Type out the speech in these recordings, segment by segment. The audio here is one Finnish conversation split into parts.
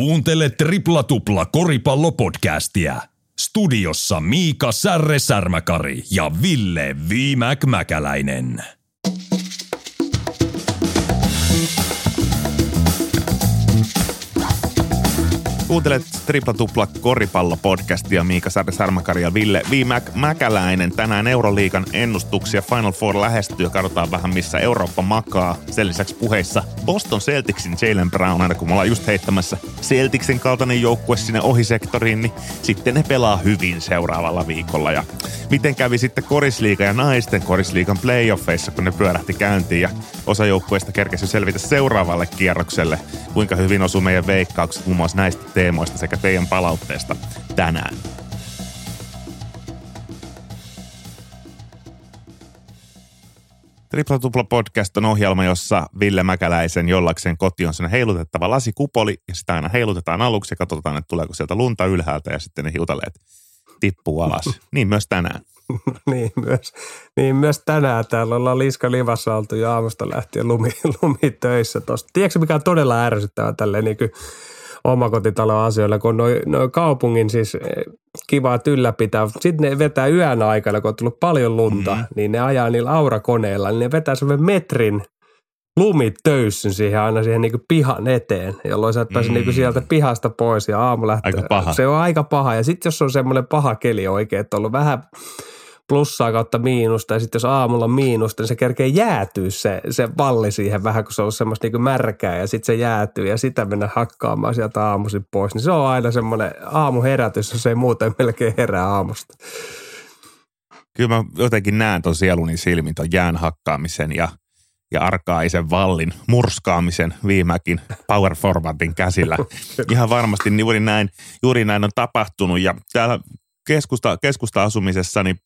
Kuuntele Tripla Tupla koripallopodcastia. Studiossa Miika Särre Särmäkari ja Ville Viimäk Mäkäläinen. Kuuntelet Tripla Tupla koripallopodcastia Miika Särre Särmäkari ja Ville Viimäk Mäkäläinen. Tänään Euroliikan ennustuksia Final Four lähestyy ja katsotaan vähän missä Eurooppa makaa. Sen lisäksi puheissa Boston Celticsin Jalen Brown, aina kun me ollaan just heittämässä Celticsin kaltainen joukkue sinne ohisektoriin, niin sitten ne pelaa hyvin seuraavalla viikolla. Ja miten kävi sitten korisliiga ja naisten korisliigan playoffeissa, kun ne pyörähti käyntiin ja osa joukkueista kerkesi selvitä seuraavalle kierrokselle. Kuinka hyvin osuu meidän veikkaukset muun muassa näistä teemoista sekä teidän palautteesta tänään. Tripla Tupla Podcast on ohjelma, jossa Ville Mäkäläisen jollakseen koti on sellainen heilutettava lasikupoli ja sitä aina heilutetaan aluksi ja katsotaan, että tuleeko sieltä lunta ylhäältä ja sitten ne hiutaleet tippuu alas. Niin myös tänään. niin, myös, niin myös tänään täällä ollaan Liska Livassa oltu jo aamusta lähtien lumi, lumitöissä tosta. Tiedätkö mikä on todella ärsyttävää tälleen niin kuin omakotitalon asioilla, kun noin noi kaupungin siis eh, kiva ylläpitää. Sitten ne vetää yön aikana, kun on tullut paljon lunta, mm-hmm. niin ne ajaa niillä aurakoneilla, niin ne vetää semmoinen metrin lumitöissyn siihen aina siihen niin pihan eteen, jolloin sä mm. niin sieltä pihasta pois ja aamu lähtee. Aika paha. Se on aika paha. Ja sitten jos on semmoinen paha keli oikein, että on ollut vähän plussaa kautta miinusta ja sitten jos aamulla on miinusta, niin se kerkee jäätyä se, se valli siihen vähän, kun se on ollut semmoista niin märkää ja sitten se jäätyy ja sitä mennä hakkaamaan sieltä aamuisin pois. Niin se on aina semmoinen aamuherätys, jos ei muuten melkein herää aamusta. Kyllä mä jotenkin näen ton sieluni silmin ton jään hakkaamisen ja, ja arkaisen vallin murskaamisen viimekin power forwardin käsillä. Ihan varmasti juuri näin, juuri näin on tapahtunut ja täällä keskusta, keskusta-asumisessa niin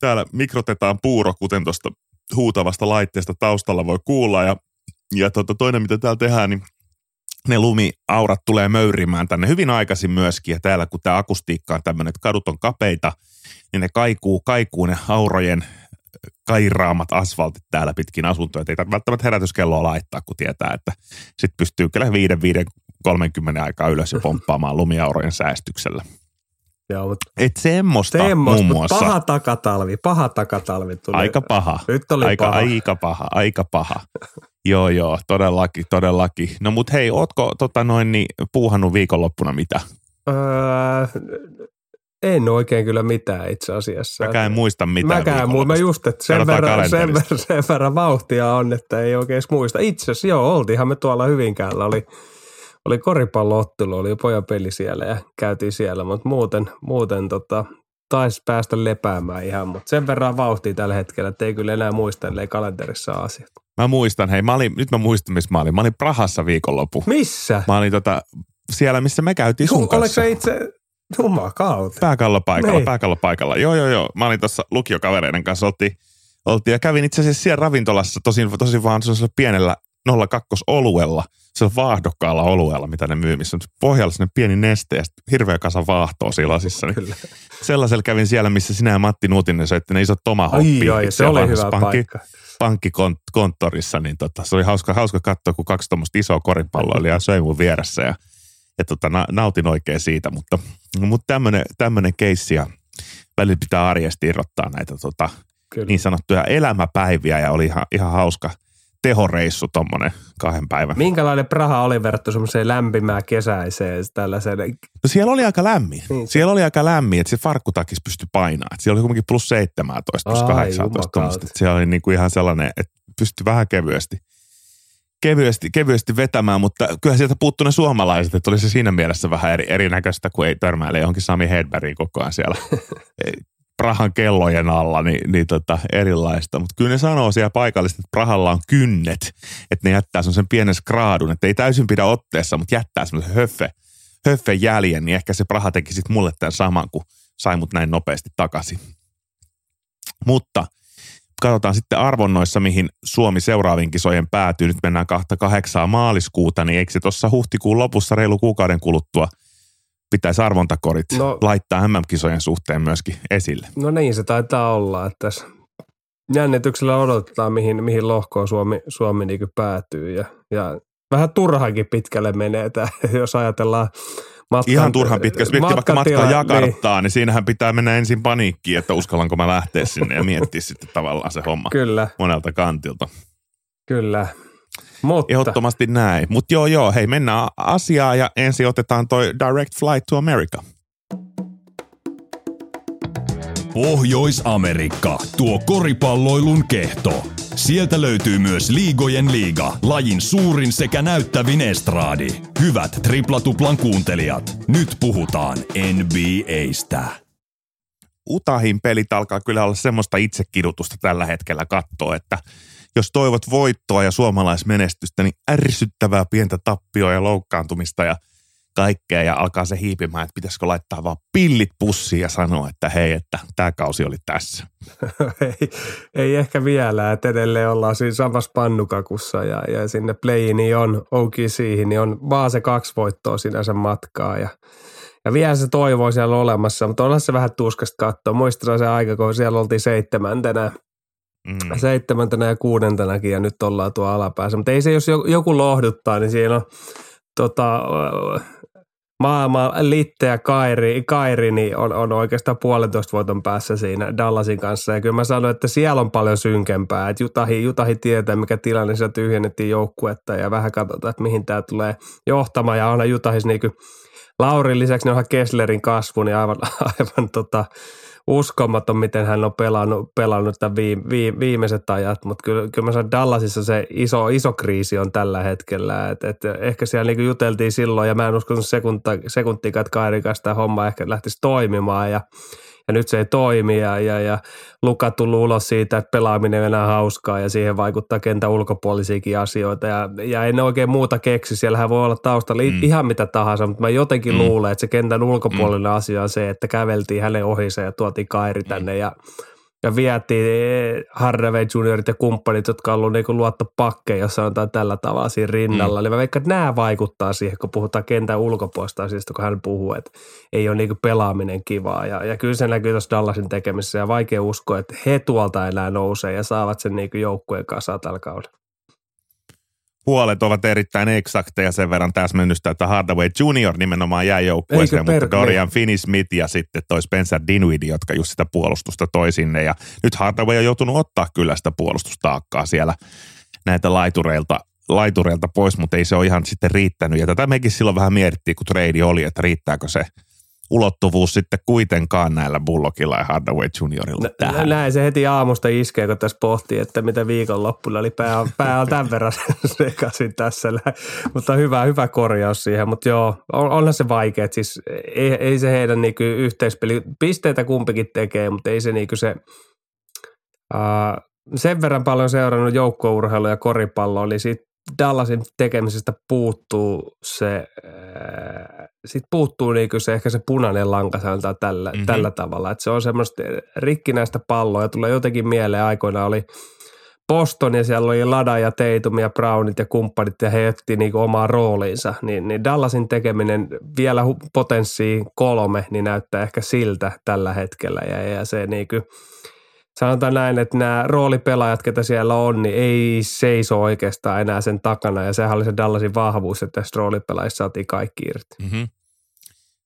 täällä mikrotetaan puuro, kuten tuosta huutavasta laitteesta taustalla voi kuulla. Ja, ja tota, toinen, mitä täällä tehdään, niin ne lumiaurat tulee möyrimään tänne hyvin aikaisin myöskin. Ja täällä, kun tämä akustiikka on tämmöinen, että kadut on kapeita, niin ne kaikuu, kaikuu ne aurojen kairaamat asfaltit täällä pitkin asuntoja. Ei välttämättä herätyskelloa laittaa, kun tietää, että sitten pystyy kyllä 5-5-30 aikaa ylös ja pomppaamaan lumiaurojen säästyksellä. Joo, mutta Et semmoista, semmoista muun muassa. Paha takatalvi, paha takatalvi tuli. Aika paha. Nyt oli aika, paha. Aika paha, aika paha. joo, joo, todellakin, todellakin. No mut hei, ootko tota noin niin, puuhannut viikonloppuna mitä? Öö, en oikein kyllä mitään itse asiassa. Mäkään en muista mitään Mäkään muista. Mä just, että sen verran, sen, verran, sen verran vauhtia on, että ei oikein muista. Itse asiassa joo, oltiinhan me tuolla Hyvinkäällä. Oli, oli koripalloottelu, oli pojan peli siellä ja käytiin siellä, mutta muuten, muuten tota, taisi päästä lepäämään ihan, mutta sen verran vauhtia tällä hetkellä, että ei kyllä enää muista, ellei kalenterissa asiat. Mä muistan, hei, mä olin, nyt mä muistan, missä mä olin. Mä olin Prahassa viikonloppu. Missä? Mä olin tota, siellä, missä me käytiin sun kanssa. Oletko sä itse Jumakauta. Pääkallopaikalla, niin. pääkallopaikalla. Joo, joo, joo. Mä olin tuossa lukiokavereiden kanssa, oltiin, oltiin ja kävin itse asiassa siellä ravintolassa, tosin, tosin vaan sellaisella pienellä 02 oluella, sillä vaahdokkaalla oluella, mitä ne myy, missä on pohjalla sinne pieni neste ja hirveä kasa vaahtoa siinä lasissa. Niin sellaisella kävin siellä, missä sinä ja Matti Nuutinen söitte ne isot tomahoppi. Ai, ai, se oli hyvä pankki, paikka. Pankkikonttorissa, niin tota, se oli hauska, hauska katsoa, kun kaksi tuommoista isoa koripalloa ja söi mun vieressä ja, ja tota, nautin oikein siitä, mutta, mutta tämmöinen, tämmöinen keissi ja välillä pitää arjesti irrottaa näitä tota, niin sanottuja elämäpäiviä ja oli ihan, ihan hauska – tehoreissu tuommoinen kahden päivän. Minkälainen Praha oli verrattu semmoiseen lämpimään kesäiseen tällaiseen? No siellä oli aika lämmin. Niin, siellä oli aika lämmin, että se farkkutakis pystyi painamaan. siellä oli kuitenkin plus 17, plus 18. Siellä oli niinku ihan sellainen, että pystyi vähän kevyesti, kevyesti, kevyesti vetämään, mutta kyllä sieltä puuttuu ne suomalaiset, että oli se siinä mielessä vähän eri, erinäköistä, kun ei törmäile johonkin Sami Hedbergiin koko ajan siellä Prahan kellojen alla, niin, niin tota, erilaista. Mutta kyllä ne sanoo siellä paikallisesti, että Prahalla on kynnet, että ne jättää sen pienen skraadun, että ei täysin pidä otteessa, mutta jättää semmoisen höffe, höffe jäljen, niin ehkä se Praha teki sitten mulle tämän saman, kun sai mut näin nopeasti takaisin. Mutta katsotaan sitten arvonnoissa, mihin Suomi seuraaviin kisojen päätyy. Nyt mennään kahta kahdeksaa maaliskuuta, niin eikö se tuossa huhtikuun lopussa reilu kuukauden kuluttua – pitäisi arvontakorit no, laittaa MM-kisojen suhteen myöskin esille. No niin, se taitaa olla, että tässä jännityksellä odotetaan, mihin, mihin lohkoon Suomi, Suomi niin päätyy. Ja, ja vähän turhankin pitkälle menee, tämä, jos ajatellaan matkan, Ihan turhan pitkä. Jos miettii vaikka matkaa niin. Jakarttaan, niin. niin siinähän pitää mennä ensin paniikkiin, että uskallanko mä lähteä sinne ja miettiä sitten tavallaan se homma Kyllä. monelta kantilta. Kyllä. Mutta. Ehdottomasti näin. Mutta joo, joo, hei mennään asiaan ja ensin otetaan toi Direct Flight to America. Pohjois-Amerikka, tuo koripalloilun kehto. Sieltä löytyy myös Liigojen liiga, lajin suurin sekä näyttävin estraadi. Hyvät triplatuplan kuuntelijat, nyt puhutaan NBAstä. Utahin pelit alkaa kyllä olla semmoista itsekidutusta tällä hetkellä katsoa, että jos toivot voittoa ja suomalaismenestystä, niin ärsyttävää pientä tappioa ja loukkaantumista ja – kaikkea ja alkaa se hiipimään, että pitäisikö laittaa vaan pillit pussiin ja sanoa, että hei, että tämä kausi oli tässä. ei, ei, ehkä vielä, että edelleen ollaan siinä samassa pannukakussa ja, ja sinne playini on OKC, niin on vaan se kaksi voittoa sinänsä matkaa ja ja vielä se toivo siellä olemassa, mutta onhan se vähän tuskasta katsoa. Muistan se aika, kun siellä oltiin seitsemäntenä, mm. seitsemäntenä ja kuudentenakin ja nyt ollaan tuo alapäässä. Mutta ei se, jos joku lohduttaa, niin siinä on tota, maailman Litte ja Kairi, Kairi niin on, on oikeastaan puolentoista voiton päässä siinä Dallasin kanssa. Ja kyllä mä sanoin, että siellä on paljon synkempää. Että Jutahi, Jutahi tietää, mikä tilanne siellä tyhjennettiin joukkuetta ja vähän katsotaan, että mihin tämä tulee johtamaan. Ja onhan Jutahis niin kuin Laurin lisäksi ne onhan Kesslerin kasvu, niin aivan, aivan tota, uskomaton, miten hän on pelannut, pelannut tämän viime, viime, viimeiset ajat, mutta kyllä, kyllä mä sanon, Dallasissa se iso, iso kriisi on tällä hetkellä, et, et ehkä siellä niin juteltiin silloin ja mä en uskonut sekunta, sekuntiikaan, että Kairin kanssa tämä homma ehkä lähtisi toimimaan. Ja ja nyt se ei toimi ja, ja, ja Luka tullut ulos siitä, että pelaaminen on enää hauskaa ja siihen vaikuttaa kentän ulkopuolisiakin asioita ja, ja en oikein muuta keksi. Siellähän voi olla taustalla mm. ihan mitä tahansa, mutta mä jotenkin mm. luulen, että se kentän ulkopuolinen mm. asia on se, että käveltiin hänen ohise ja tuotiin Kairi tänne mm. ja ja vietiin Hardaway juniorit ja kumppanit, jotka on ollut niin luottopakkeja, jos sanotaan tällä tavalla siinä rinnalla. Mm. Niin mä veikkaan, että nämä vaikuttaa siihen, kun puhutaan kentän ulkopuolista asioista, kun hän puhuu, että ei ole niin pelaaminen kivaa. Ja, ja kyllä se näkyy tuossa Dallasin tekemisessä ja vaikea uskoa, että he tuolta enää nousee ja saavat sen niin joukkueen kanssa tällä kaudella huolet ovat erittäin eksakteja sen verran täsmennystä, että Hardaway Junior nimenomaan jäi joukkueeseen, mutta Dorian Finney-Smith ja sitten toi Spencer Dinwiddie, jotka just sitä puolustusta toi sinne. Ja nyt Hardaway on joutunut ottaa kyllä sitä puolustustaakkaa siellä näitä laitureilta, laitureilta pois, mutta ei se ole ihan sitten riittänyt. Ja tätä mekin silloin vähän mietittiin, kun trade oli, että riittääkö se – ulottuvuus sitten kuitenkaan näillä Bullockilla ja Hardaway Juniorilla tähän. Näin se heti aamusta iskee, kun tässä pohtii, että mitä viikonloppuna oli. Pää, pää on tämän verran sekaisin tässä. Mutta hyvä, hyvä korjaus siihen. Mutta joo, on, onhan se vaikea. Siis ei, ei se heidän niinku yhteispeli, pisteitä kumpikin tekee, mutta ei se niinku se, uh, sen verran paljon seurannut joukkourheilu ja koripallo, niin siitä Dallasin tekemisestä puuttuu se, äh, sit puuttuu niinku se ehkä se punainen lanka sanotaan tällä, mm-hmm. tällä tavalla. Että se on semmoista rikkinäistä palloa ja tulee jotenkin mieleen aikoina oli Boston ja siellä oli Lada ja Teitum ja Brownit ja kumppanit ja he etti niinku omaa rooliinsa. Niin, niin Dallasin tekeminen vielä potenssiin kolme niin näyttää ehkä siltä tällä hetkellä ja, ja se niinku – sanotaan näin, että nämä roolipelaajat, ketä siellä on, niin ei seiso oikeastaan enää sen takana. Ja sehän oli se Dallasin vahvuus, että tästä roolipelaajista saatiin kaikki irti. Mm-hmm.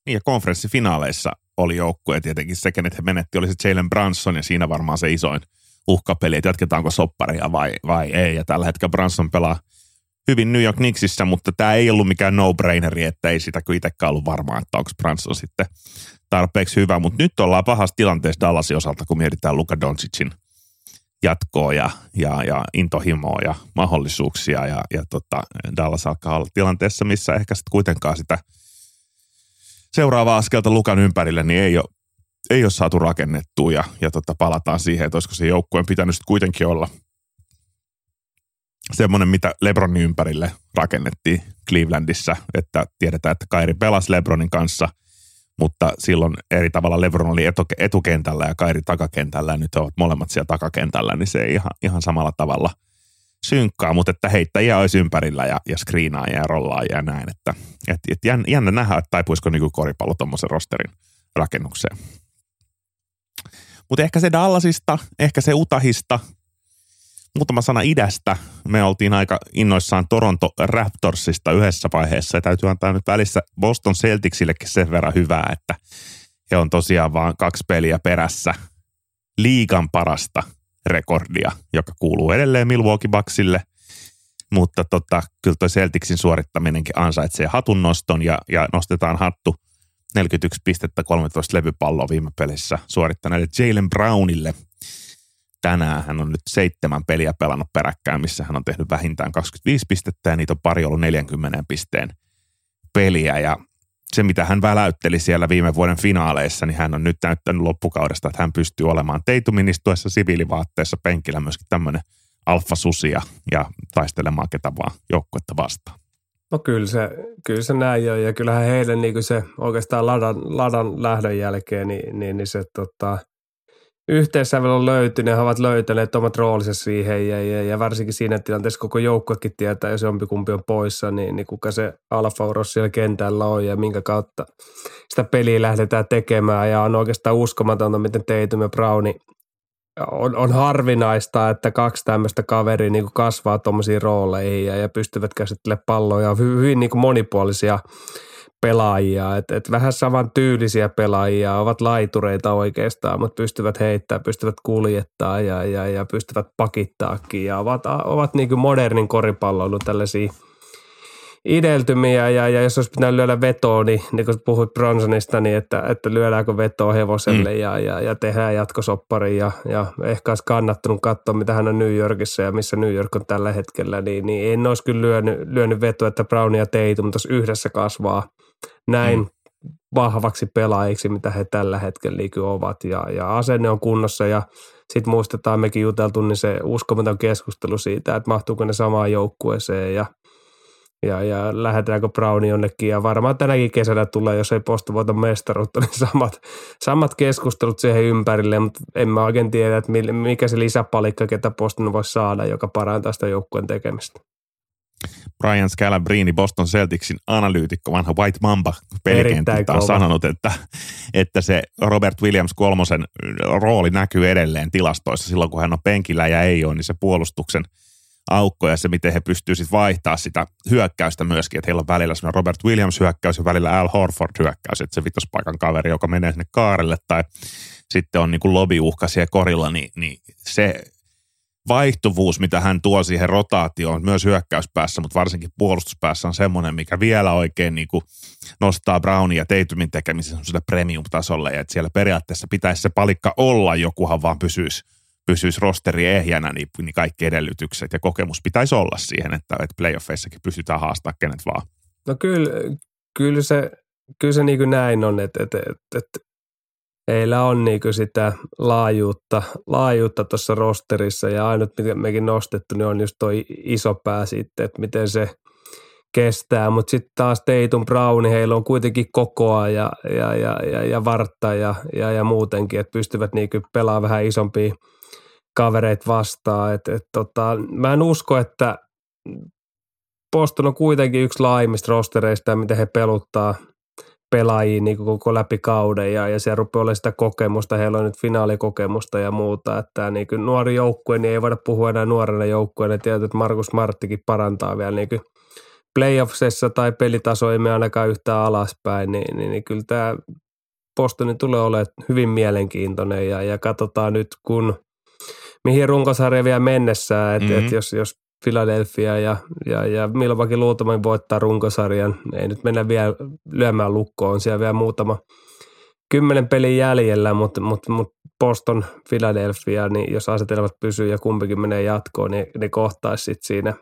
Niin ja konferenssifinaaleissa oli joukkue tietenkin se, kenet he menetti, oli se Jalen Branson ja siinä varmaan se isoin uhkapeli, että jatketaanko sopparia vai, vai ei. Ja tällä hetkellä Branson pelaa hyvin New York Knicksissä, mutta tämä ei ollut mikään no-braineri, että ei sitä kuin itsekään ollut varmaa, että onko Branson sitten tarpeeksi hyvä, mutta nyt ollaan pahassa tilanteessa Dallasin osalta, kun mietitään Luka Doncicin jatkoa ja, ja, ja intohimoa ja mahdollisuuksia ja, ja tota, Dallas alkaa olla tilanteessa, missä ehkä sitten kuitenkaan sitä seuraavaa askelta Lukan ympärille niin ei ole, ei ole saatu rakennettua ja, ja tota, palataan siihen, että olisiko se joukkueen pitänyt kuitenkin olla semmoinen, mitä Lebronin ympärille rakennettiin Clevelandissa, että tiedetään, että Kairi pelasi Lebronin kanssa – mutta silloin eri tavalla Lebron oli etukentällä ja Kairi takakentällä ja nyt ovat molemmat siellä takakentällä, niin se ei ihan, ihan samalla tavalla synkkaa, mutta että heittäjiä olisi ympärillä ja, ja screenaajia ja rollaajia ja näin, että et, et jännä nähdä, että taipuisiko niin koripallo tuommoisen rosterin rakennukseen. Mutta ehkä se Dallasista, ehkä se Utahista, muutama sana idästä. Me oltiin aika innoissaan Toronto Raptorsista yhdessä vaiheessa ja täytyy antaa nyt välissä Boston Celticsillekin sen verran hyvää, että he on tosiaan vaan kaksi peliä perässä liigan parasta rekordia, joka kuuluu edelleen Milwaukee Bucksille. Mutta tota, kyllä toi Celticsin suorittaminenkin ansaitsee hatun noston ja, ja nostetaan hattu 41 pistettä 13 levypalloa viime pelissä suorittaneelle Jalen Brownille – tänään hän on nyt seitsemän peliä pelannut peräkkäin, missä hän on tehnyt vähintään 25 pistettä ja niitä on pari ollut 40 pisteen peliä. Ja se, mitä hän väläytteli siellä viime vuoden finaaleissa, niin hän on nyt näyttänyt loppukaudesta, että hän pystyy olemaan teituministuessa siviilivaatteessa penkillä myöskin tämmöinen alfasusia ja taistelemaan ketä vaan joukkuetta vastaan. No kyllä se, kyllä se näin on ja kyllähän heidän niin se oikeastaan ladan, ladan lähdön jälkeen, niin, niin, niin se tota, yhteissävel löytynyt, he ovat löytäneet omat roolinsa siihen ja, ja, ja varsinkin siinä tilanteessa koko joukkuekin tietää, jos jompikumpi on poissa, niin, niin kuka se alfauros siellä kentällä on ja minkä kautta sitä peliä lähdetään tekemään. Ja on oikeastaan uskomatonta, miten Tatum ja Browni on, on harvinaista, että kaksi tämmöistä kaveria niin kasvaa tuommoisiin rooleihin ja, ja pystyvät käsittelemään palloja hyvin niin kuin monipuolisia – pelaajia, että et vähän saman tyylisiä pelaajia, ovat laitureita oikeastaan, mutta pystyvät heittämään, pystyvät kuljettaa ja, ja, ja pystyvät pakittaakin ja ovat, ovat niin kuin modernin koripalloilu tällaisia ideltymiä. Ja, ja jos olisi pitänyt lyödä vetoa, niin, niin kun puhuit Bronsonista, niin että, että lyödäänkö vetoa hevoselle mm. ja, ja, ja tehdään jatkosoppari ja, ja ehkä olisi kannattanut katsoa, mitä hän on New Yorkissa ja missä New York on tällä hetkellä, niin, niin en olisi kyllä lyönyt, lyönyt vetoa, että Brown ja Tatum tuossa yhdessä kasvaa – näin mm. vahvaksi pelaajiksi, mitä he tällä hetkellä liiky ovat. Ja, ja asenne on kunnossa ja sitten muistetaan mekin juteltu, niin se uskomaton keskustelu siitä, että mahtuuko ne samaan joukkueeseen ja, ja, ja lähdetäänkö Browni jonnekin. Ja varmaan tänäkin kesänä tulee, jos ei postu voita mestaruutta, niin samat, samat keskustelut siihen ympärille, mutta en mä oikein tiedä, että mikä se lisäpalikka, ketä postin voisi saada, joka parantaa sitä joukkueen tekemistä. Brian Scalabrini, Boston Celticsin analyytikko, vanha White Mamba pelikenttä on sanonut, että, että se Robert Williams kolmosen rooli näkyy edelleen tilastoissa. Silloin, kun hän on penkillä ja ei ole, niin se puolustuksen aukko ja se, miten he pystyvät sitten vaihtaa sitä hyökkäystä myöskin, että heillä on välillä semmoinen Robert Williams hyökkäys ja välillä Al Horford hyökkäys, että se vitospaikan kaveri, joka menee sinne kaarelle tai sitten on niin kuin lobiuhka siellä korilla, niin, niin se vaihtuvuus, mitä hän tuo siihen rotaatioon myös hyökkäyspäässä, mutta varsinkin puolustuspäässä on semmoinen, mikä vielä oikein niin kuin nostaa Brownin ja Tatumin tekemisen semmoiselle premium-tasolle, ja että siellä periaatteessa pitäisi se palikka olla, jokuhan vaan pysyisi, pysyisi rosteri ehjänä, niin, niin kaikki edellytykset ja kokemus pitäisi olla siihen, että, että playoffeissakin pystytään haastamaan kenet vaan. No kyllä, kyllä se, kyllä se niin kuin näin on, että, että, että, että heillä on niin sitä laajuutta, laajuutta rosterissa ja ainut, mitä mekin nostettu, niin on just toi iso pää sitten, että miten se kestää, mutta sitten taas Teitum Brown, heillä on kuitenkin kokoa ja, ja, ja, ja, ja vartta ja, ja, ja muutenkin, että pystyvät niin pelaamaan vähän isompia kavereita vastaan. Et, et tota, mä en usko, että Boston on kuitenkin yksi laajemmista rostereista, miten he peluttaa – pelaajia niin koko läpi kauden ja, ja siellä rupeaa olemaan sitä kokemusta, heillä on nyt finaalikokemusta ja muuta, että niin kuin nuori joukkue, niin ei voida puhua enää nuorena joukkueena, tietysti, että Markus Marttikin parantaa vielä niin kuin playoffsissa tai pelitaso ei mene ainakaan yhtään alaspäin, niin, niin, niin kyllä tämä Bostoni tulee olemaan hyvin mielenkiintoinen ja, ja katsotaan nyt, kun mihin runkosarja vielä mennessä, että mm-hmm. et jos, jos Philadelphia ja, ja, ja Milwaukee luultavasti voittaa runkosarjan. Ei nyt mennä vielä lyömään lukkoon, on siellä vielä muutama kymmenen pelin jäljellä, mutta, mutta, mutta Boston, Philadelphia, niin jos asetelmat pysyy ja kumpikin menee jatkoon, niin ne kohtaisi sitten siinä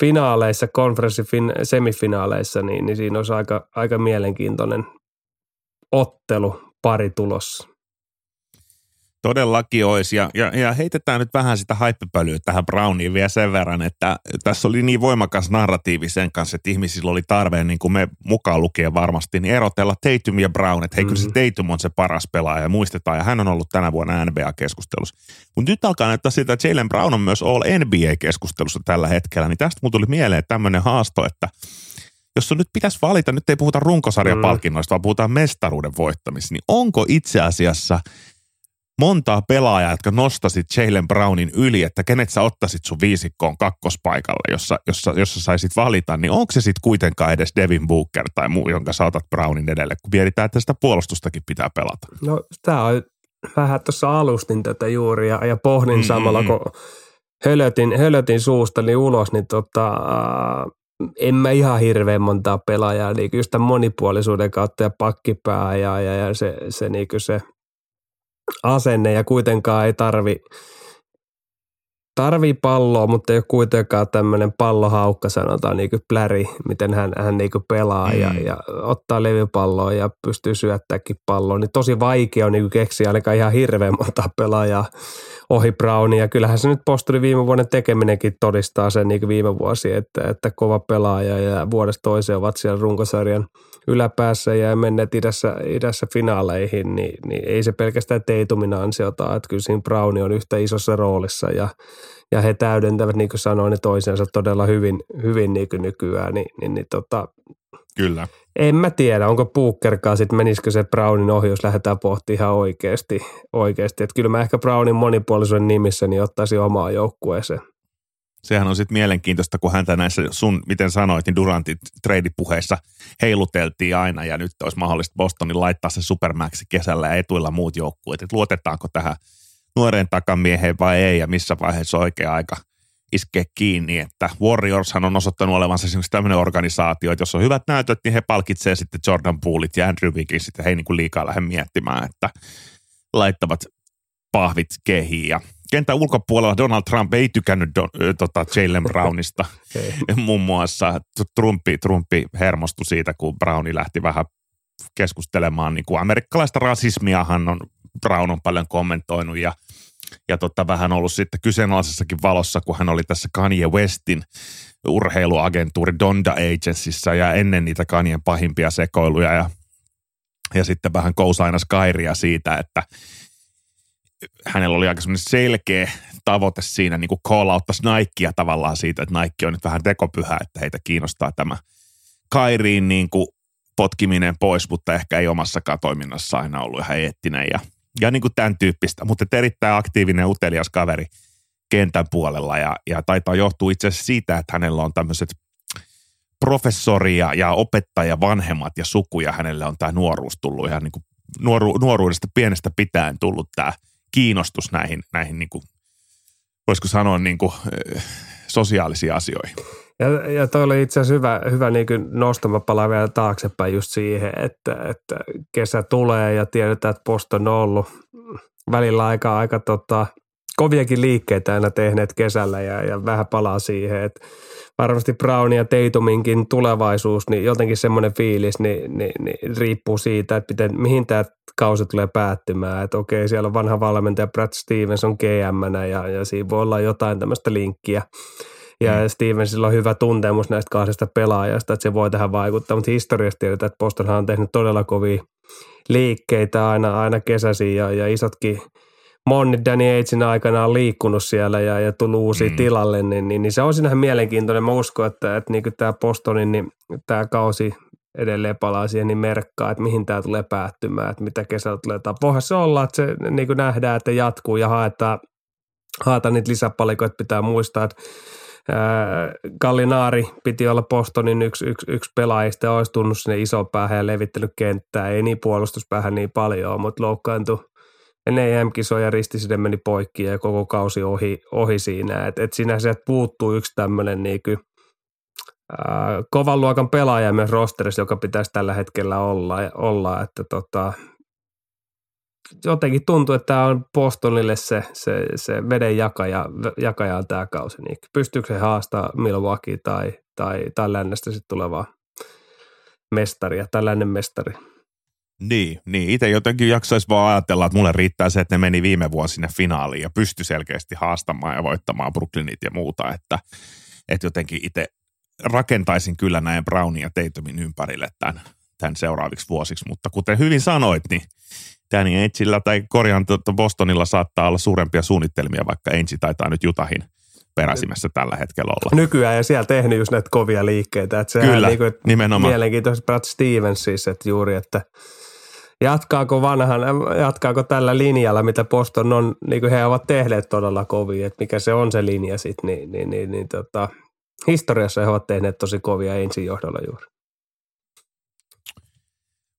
finaaleissa, konferenssin semifinaaleissa, niin, niin siinä olisi aika, aika mielenkiintoinen ottelu pari tulossa. Todellakin olisi. Ja, ja, ja heitetään nyt vähän sitä haippepölyä tähän Browniin vielä sen verran, että tässä oli niin voimakas narratiivi sen kanssa, että ihmisillä oli tarve, niin kuin me mukaan lukien varmasti, niin erotella Tatum ja Brown, että hei mm-hmm. kyllä se mhm. Tatum on se paras pelaaja ja muistetaan, ja hän on ollut tänä vuonna NBA-keskustelussa. Mutta nyt alkaa näyttää siltä, että Jalen Brown on myös All NBA-keskustelussa tällä hetkellä, niin tästä mun tuli mieleen tämmöinen haasto, että jos sun nyt pitäisi valita, nyt ei puhuta runkosarjapalkinnoista, mm. vaan puhutaan mestaruuden voittamista, niin onko itse asiassa – montaa pelaajaa, jotka nostasit Jalen Brownin yli, että kenet sä ottaisit sun viisikkoon kakkospaikalle, jossa, jossa, jossa saisit valita, niin onko se sitten kuitenkaan edes Devin Booker tai muu, jonka saatat Brownin edelle, kun mietitään, että sitä puolustustakin pitää pelata? No tämä on vähän tuossa alustin tätä juuri ja, ja pohdin mm-hmm. samalla, kun hölötin, hölötin suustani ulos, niin tota, en mä ihan hirveän montaa pelaajaa, niin just tämän monipuolisuuden kautta ja pakkipää ja, ja, ja se, se, niin se asenne ja kuitenkaan ei tarvi, tarvii palloa, mutta ei ole kuitenkaan tämmöinen pallohaukka, sanotaan niin kuin pläri, miten hän, hän niin kuin pelaa mm. ja, ja, ottaa levypalloa ja pystyy syöttämäänkin palloa. Niin tosi vaikea on niin kuin keksiä ainakaan ihan hirveän monta pelaajaa ohi Brownia. Ja kyllähän se nyt postuli viime vuoden tekeminenkin todistaa sen niin kuin viime vuosi, että, että kova pelaaja ja vuodesta toiseen ovat siellä runkosarjan yläpäässä ja menneet idässä, idässä finaaleihin, niin, niin ei se pelkästään Teitumin ansiota, että kyllä siinä Browni on yhtä isossa roolissa ja, ja he täydentävät, niin kuin sanoin, ne toisensa todella hyvin, hyvin niin kuin nykyään, niin, niin, niin tota, Kyllä. En mä tiedä, onko puukkerkaa sitten, menisikö se Brownin ohi, jos lähdetään pohtimaan ihan oikeasti. oikeasti. Että kyllä mä ehkä Brownin monipuolisuuden nimissä niin ottaisin omaa joukkueeseen. Sehän on sitten mielenkiintoista, kun häntä näissä sun, miten sanoit, niin Durantin treidipuheissa heiluteltiin aina ja nyt olisi mahdollista Bostonin laittaa se Supermaxi kesällä ja etuilla muut joukkueet. Että luotetaanko tähän nuoreen takamieheen vai ei ja missä vaiheessa oikea aika – iskeä kiinni, että Warriorshan on osoittanut olevansa esimerkiksi tämmöinen organisaatio, että jos on hyvät näytöt, niin he palkitsee sitten Jordan Poolit ja Andrew Wiggins, sitten he ei niin kuin liikaa lähde miettimään, että laittavat pahvit kehiin ja kentän ulkopuolella Donald Trump ei tykännyt do, tota Jalen Brownista muun muassa. Trumpi, Trumpi hermostui siitä, kun Browni lähti vähän keskustelemaan. Niin kuin amerikkalaista rasismiahan on Brown on paljon kommentoinut ja ja tota, vähän ollut sitten kyseenalaisessakin valossa, kun hän oli tässä Kanye Westin urheiluagentuuri Donda Agencyssä ja ennen niitä Kanyen pahimpia sekoiluja ja, ja sitten vähän kousaina Skairia siitä, että hänellä oli aika selkeä tavoite siinä niin kuin call outtaisi Nikea tavallaan siitä, että Nike on nyt vähän tekopyhä, että heitä kiinnostaa tämä Kairiin niin kuin potkiminen pois, mutta ehkä ei omassakaan toiminnassa aina ollut ihan eettinen ja – ja niin kuin tämän tyyppistä, mutta erittäin aktiivinen utelias kaveri kentän puolella ja, ja taitaa johtua itse asiassa siitä, että hänellä on tämmöiset professori ja, ja opettaja vanhemmat ja suku ja hänelle on tämä nuoruus tullut ihan niin kuin nuoru, nuoruudesta pienestä pitäen tullut tämä kiinnostus näihin, näihin niin kuin, voisiko sanoa niin kuin, sosiaalisiin asioihin. Ja, ja toi oli itse asiassa hyvä, hyvä niin nostama pala vielä taaksepäin just siihen, että, että kesä tulee ja tiedetään, että post on ollut välillä aika, aika tota, koviakin liikkeitä aina tehneet kesällä ja, ja vähän palaa siihen, että varmasti Brown ja Teituminkin tulevaisuus, niin jotenkin semmoinen fiilis niin, niin, niin riippuu siitä, että miten, mihin tämä kausi tulee päättymään. Että okei, siellä on vanha valmentaja Brad Stevens on gm ja, ja siinä voi olla jotain tämmöistä linkkiä ja mm. Stevensilla on hyvä tuntemus näistä kahdesta pelaajasta, että se voi tähän vaikuttaa, mutta historiasta tiedetään, että Bostonhan on tehnyt todella kovia liikkeitä aina, aina kesäisiin ja, ja isotkin moni Danny Agein aikana on liikkunut siellä ja, ja tullut uusia mm. tilalle, niin, niin, niin, se on sinähän mielenkiintoinen. Mä uskon, että, että niin tämä Bostonin, niin tämä kausi edelleen palaa siihen niin merkkaa, että mihin tämä tulee päättymään, että mitä kesällä tulee. Voihan se olla, että se niin kuin nähdään, että jatkuu ja haetaan, haetaan niitä lisäpalikoita. Pitää muistaa, että Gallinaari piti olla Bostonin yksi, yksi, yksi pelaajista ja olisi tunnut sinne iso päähän ja levittänyt kenttää. Ei niin puolustuspäähän niin paljon, mutta loukkaantui ennen EM-kisoja ristiside meni poikki ja koko kausi ohi, ohi siinä. Et, et siinä sieltä puuttuu yksi tämmöinen niinku, kovan luokan pelaaja myös rosterissa, joka pitäisi tällä hetkellä olla, olla että tota, jotenkin tuntuu, että tämä on Bostonille se, se, se veden jakaja, jakaja tämä kausi. Niin pystyykö se haastaa Milwaukee tai, tai, tai lännestä sitten tulevaa mestaria tai lännen mestari? Niin, niin. itse jotenkin jaksaisi vaan ajatella, että mulle riittää se, että ne meni viime vuonna sinne finaaliin ja pysty selkeästi haastamaan ja voittamaan Brooklynit ja muuta, että, että jotenkin itse rakentaisin kyllä näin Brownin ja Tatumin ympärille tämän, tämän seuraaviksi vuosiksi, mutta kuten hyvin sanoit, niin – Danny Aingeillä tai korjaan tuota Bostonilla saattaa olla suurempia suunnitelmia, vaikka Ainge taitaa nyt Jutahin peräsimessä tällä hetkellä olla. Nykyään ja siellä tehnyt just näitä kovia liikkeitä. Että Kyllä, niin kuin, nimenomaan. Mielenkiintoista Brad Stevens siis, että juuri, että jatkaako vanhan, jatkaako tällä linjalla, mitä Boston on, niin kuin he ovat tehneet todella kovia, että mikä se on se linja sitten, niin, niin, niin, niin tota, historiassa he ovat tehneet tosi kovia ensin johdolla juuri.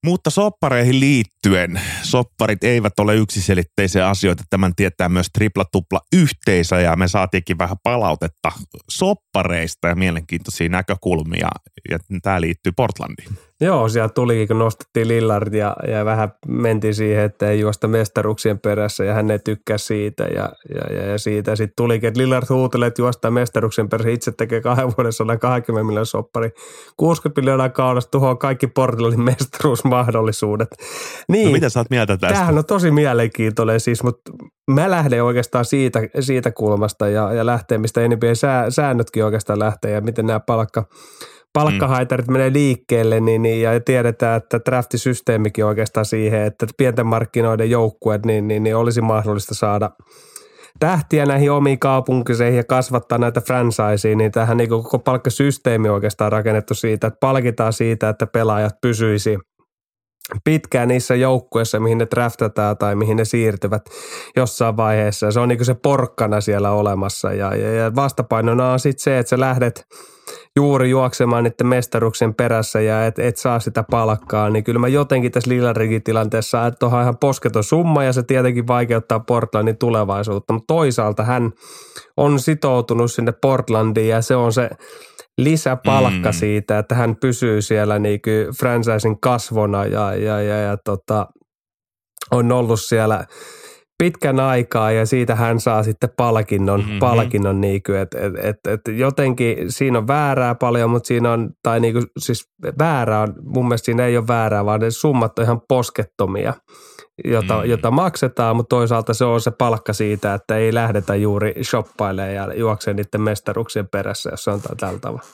Mutta soppareihin liittyen, sopparit eivät ole yksiselitteisiä asioita. Tämän tietää myös tripla-tupla yhteisö ja me saatiinkin vähän palautetta soppareista ja mielenkiintoisia näkökulmia. Ja tämä liittyy Portlandiin. Joo, sieltä tuli, kun nostettiin Lillard ja, ja vähän mentiin siihen, että ei juosta mestaruksien perässä ja hän ei tykkää siitä ja, ja, ja, ja siitä. Sitten tulikin, että Lillard huutelee, että juostaa mestaruksien perässä. Itse tekee kahden vuoden 120 miljoonaa soppari. 60 miljoonaa kaudesta tuhoaa kaikki Portlandin mestaruusmahdollisuudet. Niin, no mitä sä oot mieltä tästä? Tämähän on tosi mielenkiintoinen siis, mutta mä lähden oikeastaan siitä, siitä kulmasta ja, ja lähtee, mistä NBA-säännötkin oikeastaan lähtee ja miten nämä palkka palkkahaitarit mm. menee liikkeelle, niin, niin, ja tiedetään, että draftisysteemikin oikeastaan siihen, että pienten markkinoiden joukkueet, niin, niin, niin olisi mahdollista saada tähtiä näihin omiin kaupunkiseihin ja kasvattaa näitä franchisea, niin tähän niin koko palkkasysteemi on oikeastaan rakennettu siitä, että palkitaan siitä, että pelaajat pysyisi pitkään niissä joukkueissa, mihin ne draftataan tai mihin ne siirtyvät jossain vaiheessa. Se on niin se porkkana siellä olemassa. Ja, ja, ja vastapainona on sitten se, että sä lähdet – juuri juoksemaan niiden mestaruksen perässä ja et, et saa sitä palkkaa, niin kyllä mä jotenkin tässä Lillardin tilanteessa, että on ihan posketon summa ja se tietenkin vaikeuttaa Portlandin tulevaisuutta, mutta toisaalta hän on sitoutunut sinne Portlandiin ja se on se lisäpalkka mm. siitä, että hän pysyy siellä niin franchisein kasvona ja, ja, ja, ja tota, on ollut siellä – pitkän aikaa ja siitä hän saa sitten palkinnon, mm-hmm. palkinnon niin kuin, että et, et, et jotenkin siinä on väärää paljon, mutta siinä on, tai niin kuin, siis väärää on, mun mielestä siinä ei ole väärää, vaan ne summat on ihan poskettomia, jota, mm. jota maksetaan, mutta toisaalta se on se palkka siitä, että ei lähdetä juuri shoppailemaan ja juokseen niiden mestaruksien perässä, jos on tällä tavalla.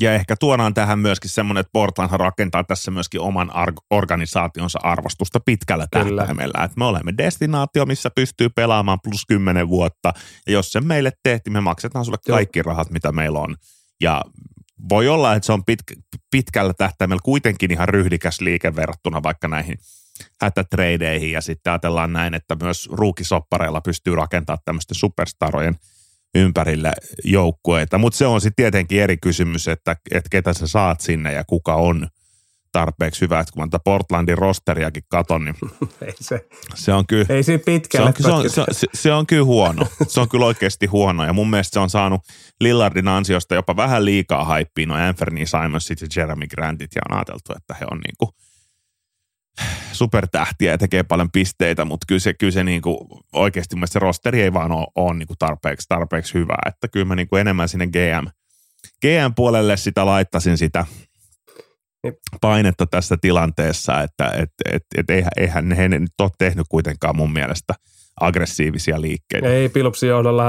Ja ehkä tuodaan tähän myöskin semmoinen, että Portland rakentaa tässä myöskin oman organisaationsa arvostusta pitkällä tähtäimellä. Että me olemme destinaatio, missä pystyy pelaamaan plus 10 vuotta. Ja jos se meille tehtiin, me maksetaan sulle kaikki rahat, mitä meillä on. Ja voi olla, että se on pit, pitkällä tähtäimellä kuitenkin ihan ryhdikäs liike verrattuna vaikka näihin hätätreideihin. Ja sitten ajatellaan näin, että myös ruukisoppareilla pystyy rakentamaan tämmöisten superstarojen – ympärille joukkueita. Mutta se on sitten tietenkin eri kysymys, että, että ketä sä saat sinne ja kuka on tarpeeksi hyvä. Että kun mä Portlandin rosteriakin katon, niin ei se, se on kyllä... Ei se pitkälle. Se on, se, on, se, se on kyllä huono. Se on kyllä oikeasti huono. Ja mun mielestä se on saanut Lillardin ansiosta jopa vähän liikaa haippiin no Anthony Simonsit ja Jeremy Grantit ja on ajateltu, että he on niinku – supertähtiä ja tekee paljon pisteitä, mutta kyllä se, kyllä se niin kuin, oikeasti mun se rosteri ei vaan ole, ole niin kuin tarpeeksi, tarpeeksi hyvä. Että kyllä mä niin kuin enemmän sinne GM, GM-puolelle sitä laittasin sitä painetta tässä tilanteessa, että et, et, et eihän, eihän he nyt ole tehnyt kuitenkaan mun mielestä aggressiivisia liikkeitä. Ei Pilupsin johdolla,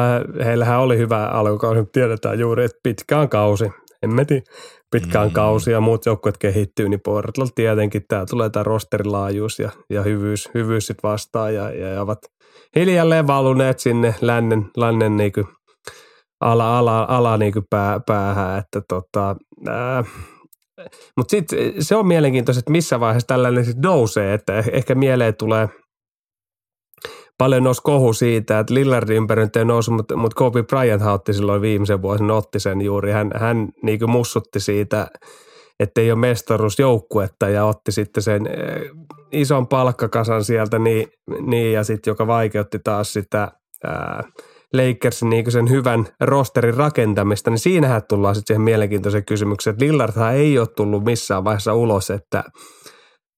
heillähän oli hyvä alkukausi, tiedetään juuri, että pitkään kausi. Emmeti pitkään mm. kausi ja muut joukkueet kehittyy, niin Portland tietenkin tämä tulee tämä rosterilaajuus ja, ja hyvyys, hyvyys sitten vastaan ja, ja, ovat hiljalleen valuneet sinne lännen, lännen niin kuin ala, ala, ala niin kuin pää, päähän, että tota, mutta sitten se on mielenkiintoista, että missä vaiheessa tällainen sitten nousee, että eh, ehkä mieleen tulee – paljon nousi kohu siitä, että Lillardin ympäri ei noussut, mutta, mutta Kobe Bryant otti silloin viimeisen vuosin, otti sen juuri. Hän, hän niin kuin mussutti siitä, että ei ole mestaruusjoukkuetta ja otti sitten sen eh, ison palkkakasan sieltä, niin, niin ja sitten joka vaikeutti taas sitä ää, Lakersin niin sen hyvän rosterin rakentamista, niin siinähän tullaan sitten siihen mielenkiintoiseen kysymykseen, että Lillardhan ei ole tullut missään vaiheessa ulos, että –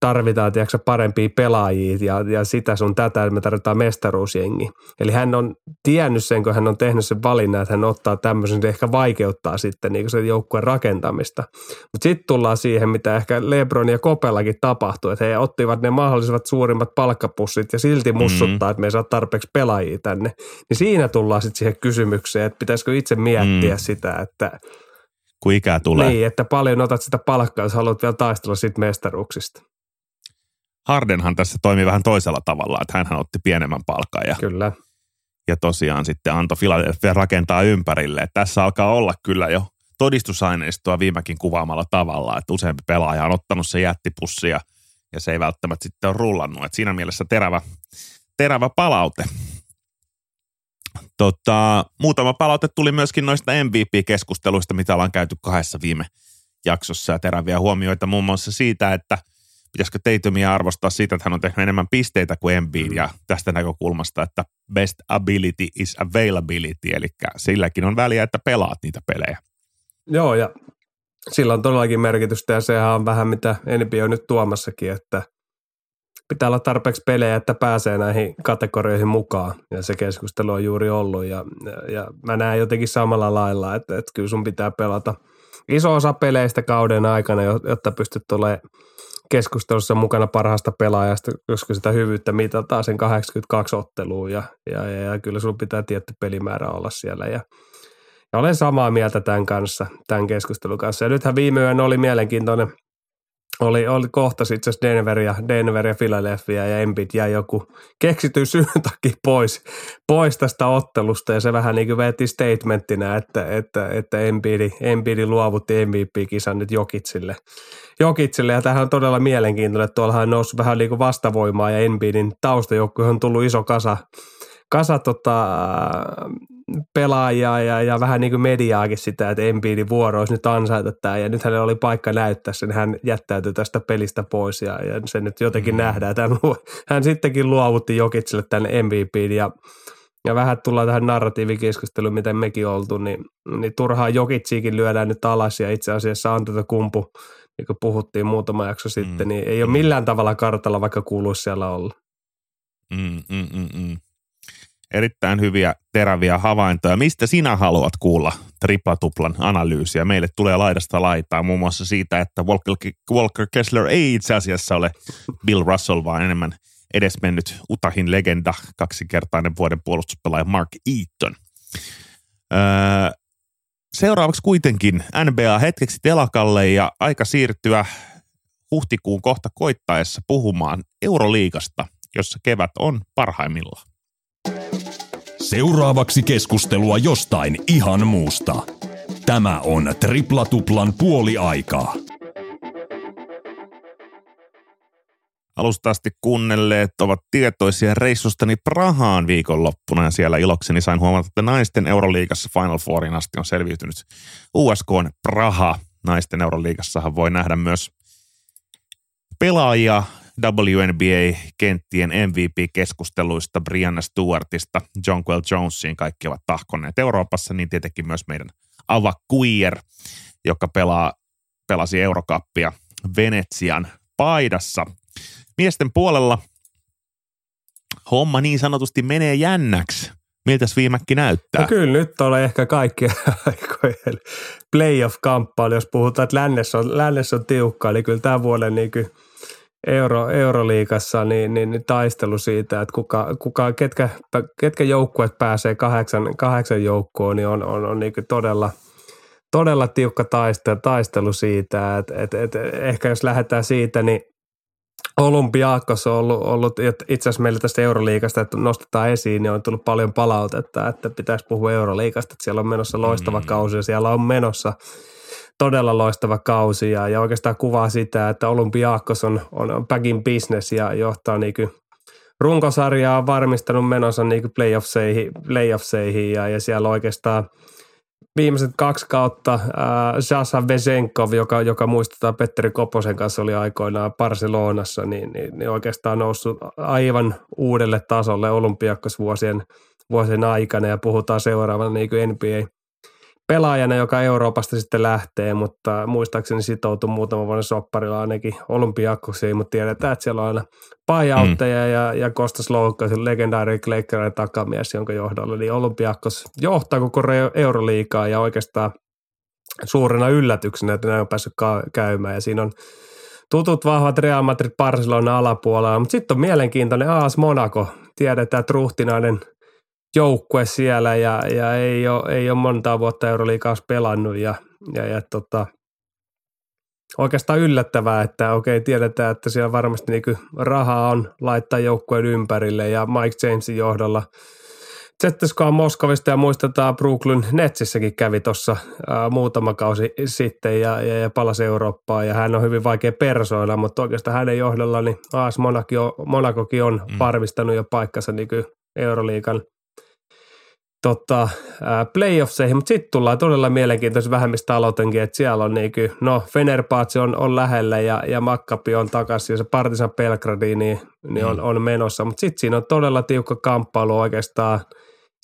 tarvitaan tiedätkö, parempia pelaajia ja, ja sitä sun tätä, että me tarvitaan mestaruusjengi. Eli hän on tiennyt sen, kun hän on tehnyt sen valinnan, että hän ottaa tämmöisen, se ehkä vaikeuttaa sitten niin sen joukkueen rakentamista. Mutta sitten tullaan siihen, mitä ehkä Lebron ja Kopellakin tapahtui, että he ottivat ne mahdollisimmat suurimmat palkkapussit ja silti mussuttaa, mm. että me ei saa tarpeeksi pelaajia tänne. Niin siinä tullaan sitten siihen kysymykseen, että pitäisikö itse miettiä mm. sitä, että kun ikää tulee. Niin, että paljon otat sitä palkkaa, jos haluat vielä taistella siitä mestaruuksista. Hardenhan tässä toimi vähän toisella tavalla, että hän otti pienemmän palkan ja, kyllä. ja tosiaan sitten antoi Philadelphia rakentaa ympärille. Että tässä alkaa olla kyllä jo todistusaineistoa viimekin kuvaamalla tavalla, että useampi pelaaja on ottanut se jättipussi ja ja se ei välttämättä sitten ole rullannut. Et siinä mielessä terävä, terävä palaute. Tota, muutama palaute tuli myöskin noista MVP-keskusteluista, mitä ollaan käyty kahdessa viime jaksossa ja teräviä huomioita muun muassa siitä, että pitäisikö Tatumia arvostaa siitä, että hän on tehnyt enemmän pisteitä kuin Embiid mm. ja tästä näkökulmasta, että best ability is availability, eli silläkin on väliä, että pelaat niitä pelejä. Joo, ja sillä on todellakin merkitystä ja sehän on vähän mitä NBA on nyt tuomassakin, että pitää olla tarpeeksi pelejä, että pääsee näihin kategorioihin mukaan ja se keskustelu on juuri ollut ja, ja, ja mä näen jotenkin samalla lailla, että, että kyllä sun pitää pelata iso osa peleistä kauden aikana, jotta pystyt tulemaan keskustelussa mukana parhaasta pelaajasta, koska sitä hyvyyttä mitataan sen 82 otteluun ja, ja, ja, kyllä sun pitää tietty pelimäärä olla siellä ja, ja olen samaa mieltä tämän kanssa, tämän keskustelun kanssa. Ja nythän viime yön oli mielenkiintoinen, oli, oli kohtas itse asiassa Denver ja, Denver ja Philadelphia ja Embiid jäi joku keksityn syyn takia pois, pois tästä ottelusta ja se vähän niin kuin veti statementtina, että, että, että Embiid, Embiid luovutti MVP-kisan nyt Jokitsille. Jokitsille ja tähän on todella mielenkiintoinen, että tuollahan on noussut vähän niin kuin vastavoimaa ja Embiidin taustajoukkueen on tullut iso kasa, kasa tota, pelaajaa ja, ja vähän niin kuin mediaakin sitä, että Embiidin vuoro olisi nyt ansaita tämä. Ja nyt hänellä oli paikka näyttää sen, hän jättäytyi tästä pelistä pois ja, ja se nyt jotenkin mm. nähdään. Hän, hän sittenkin luovutti Jokitselle tämän MVPin ja, ja vähän tullaan tähän narratiivikeskusteluun, miten mekin oltu, niin, niin turhaan Jokitsiikin lyödään nyt alas ja itse asiassa kumpu, niin kuin puhuttiin muutama jakso sitten, mm. niin ei ole millään tavalla kartalla, vaikka kuuluisi siellä olla. Mm, mm, mm, mm erittäin hyviä teräviä havaintoja. Mistä sinä haluat kuulla triplatuplan analyysiä? Meille tulee laidasta laitaa muun muassa siitä, että Walker, Walker Kessler ei itse asiassa ole Bill Russell, vaan enemmän edesmennyt Utahin legenda, kaksinkertainen vuoden puolustuspelaaja Mark Eaton. Öö, seuraavaksi kuitenkin NBA hetkeksi telakalle ja aika siirtyä huhtikuun kohta koittaessa puhumaan Euroliigasta, jossa kevät on parhaimmillaan. Seuraavaksi keskustelua jostain ihan muusta. Tämä on Triplatuplan puoli aikaa. Alusta asti kuunnelleet ovat tietoisia reissustani Prahaan viikonloppuna ja siellä ilokseni sain huomata, että naisten Euroliigassa Final Fourin asti on selviytynyt USK Praha. Naisten Euroliigassahan voi nähdä myös pelaajia, WNBA-kenttien MVP-keskusteluista Brianna Stewartista Jonquel Jonesiin kaikki ovat tahkonneet Euroopassa, niin tietenkin myös meidän Ava Queer, joka pelaa, pelasi Eurokappia Venetsian paidassa. Miesten puolella homma niin sanotusti menee jännäksi. Miltäs viimäkki näyttää? No kyllä nyt on ehkä kaikki aikojen playoff-kamppailu, jos puhutaan, että lännessä on, lännessä on tiukkaa, niin kyllä tämän vuoden niin kuin – Euro, Euroliikassa niin, niin, niin, taistelu siitä, että kuka, kuka, ketkä, ketkä joukkueet pääsee kahdeksan, kahdeksan joukkoon, niin on, on, on niin todella, todella tiukka taistelu, taistelu siitä. Että, että, että ehkä jos lähdetään siitä, niin Olympiakos on ollut, ollut itse asiassa meillä tästä Euroliikasta, että nostetaan esiin, niin on tullut paljon palautetta, että pitäisi puhua Euroliikasta, että siellä on menossa loistava mm. kausi ja siellä on menossa – todella loistava kausi ja, ja oikeastaan kuvaa sitä, että Olympiakos on, on back in business ja johtaa niin runkosarjaa on varmistanut menonsa niin playoffseihin, playoffseihin ja, ja siellä oikeastaan viimeiset kaksi kautta äh, Jasa Vesenkov, joka, joka muistetaan Petteri Koposen kanssa oli aikoinaan Barcelonassa, niin, niin, niin oikeastaan noussut aivan uudelle tasolle Olympiakos vuosien, vuosien aikana ja puhutaan seuraavana niin kuin NBA pelaajana, joka Euroopasta sitten lähtee, mutta muistaakseni sitoutui muutama vuoden sopparilla ainakin olympiakkosiin, mutta tiedetään, että siellä on aina pajautteja mm. ja, ja Kostas Loukkaus, legendaari Kleikkarin takamies, jonka johdolla, niin olympiakkos johtaa koko Euroliikaa ja oikeastaan suurena yllätyksenä, että näin on päässyt käymään ja siinä on tutut vahvat Real Madrid Barcelona alapuolella, mutta sitten on mielenkiintoinen AS Monaco. Tiedetään, että ruhtinainen – joukkue siellä ja, ja ei, ole, ei ole montaa vuotta Euroliigaassa pelannut ja, ja, ja tota, oikeastaan yllättävää, että okei tiedetään, että siellä varmasti niin rahaa on laittaa joukkueen ympärille ja Mike Jamesin johdolla ZSKA Moskovista ja muistetaan Brooklyn Netsissäkin kävi tuossa muutama kausi sitten ja, ja, ja palasi Eurooppaan ja hän on hyvin vaikea persoona, mutta oikeastaan hänen johdolla niin AS Monacokin on mm. varmistanut jo paikkansa niin Euroliikan tota, playoffseihin, mutta sitten tullaan todella mielenkiintoisen vähemmistä aloitenkin, että siellä on niin kuin, no Fenerbahce on, on lähellä ja, ja Makkapi on takaisin ja se Partizan Belgradi niin, niin on, mm. on menossa, mutta sitten siinä on todella tiukka kamppailu oikeastaan –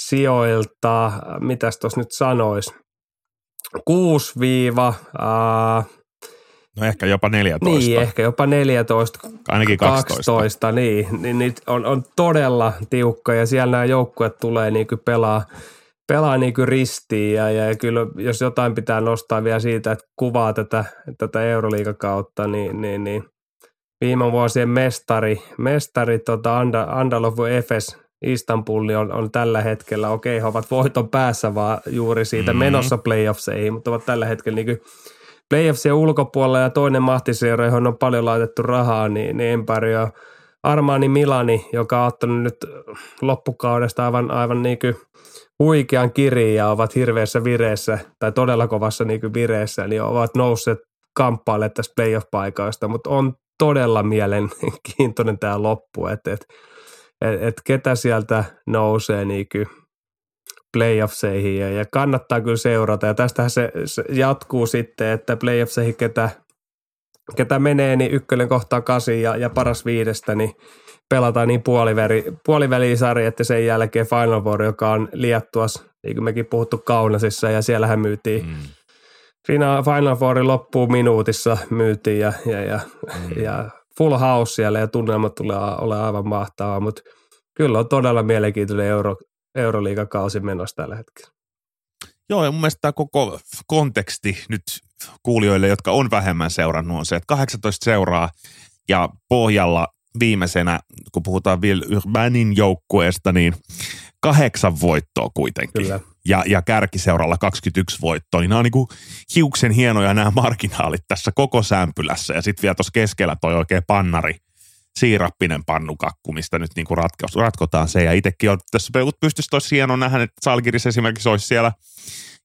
sijoilta, mitäs tuossa nyt sanois, 6 viiva, No ehkä jopa 14. Niin, ehkä jopa 14. Ainakin 12. 12 niin, niin, niin on, on, todella tiukka ja siellä nämä joukkueet tulee niin kuin pelaa, pelaa niin kuin ristiin ja, ja kyllä jos jotain pitää nostaa vielä siitä, että kuvaa tätä, tätä Euroliikakautta, niin, niin, niin viime vuosien mestari, mestari tota Andalovu Efes Istanbul on, on tällä hetkellä, okei, he ovat voiton päässä vaan juuri siitä mm-hmm. menossa playoffseihin, mutta ovat tällä hetkellä niin playoffsien ulkopuolella ja toinen mahtiseura, johon on paljon laitettu rahaa, niin, niin Empirio Armani Milani, joka on ottanut nyt loppukaudesta aivan, aivan niin kuin huikean kirin ja ovat hirveässä vireessä tai todella kovassa niin kuin vireessä, niin ovat nousseet kamppaille tästä playoff-paikoista, mutta on todella mielenkiintoinen tämä loppu, että, että että et ketä sieltä nousee niin playoffseihin ja, ja kannattaa kyllä seurata. Ja tästähän se, se jatkuu sitten, että playoffseihin ketä, ketä menee, niin ykkönen kohtaa kasi ja, ja paras viidestä, niin pelataan niin puoliväli, puolivälisari, että sen jälkeen Final Four, joka on liettuas, niin kuin mekin puhuttu Kaunasissa, ja siellähän myytiin mm. Final Fourin loppuun minuutissa myytiin ja, ja, ja, mm. ja full house siellä ja tunnelmat tulee olla aivan mahtavaa, mutta kyllä on todella mielenkiintoinen euro, Euroliigakausi menossa tällä hetkellä. Joo, ja mun mielestä tämä koko konteksti nyt kuulijoille, jotka on vähemmän seurannut, on se, että 18 seuraa ja pohjalla viimeisenä, kun puhutaan vielä Urbanin joukkueesta, niin kahdeksan voittoa kuitenkin. Kyllä. Ja, ja kärkiseuralla 21 voittoa, niin nämä on niin hiuksen hienoja nämä marginaalit tässä koko sämpylässä. Ja sitten vielä tuossa keskellä toi oikein pannari, siirappinen pannukakku, mistä nyt niin kuin ratko, ratkotaan se. Ja itsekin on tässä pystyisi tosi hieno nähdä, että Salgiris esimerkiksi olisi siellä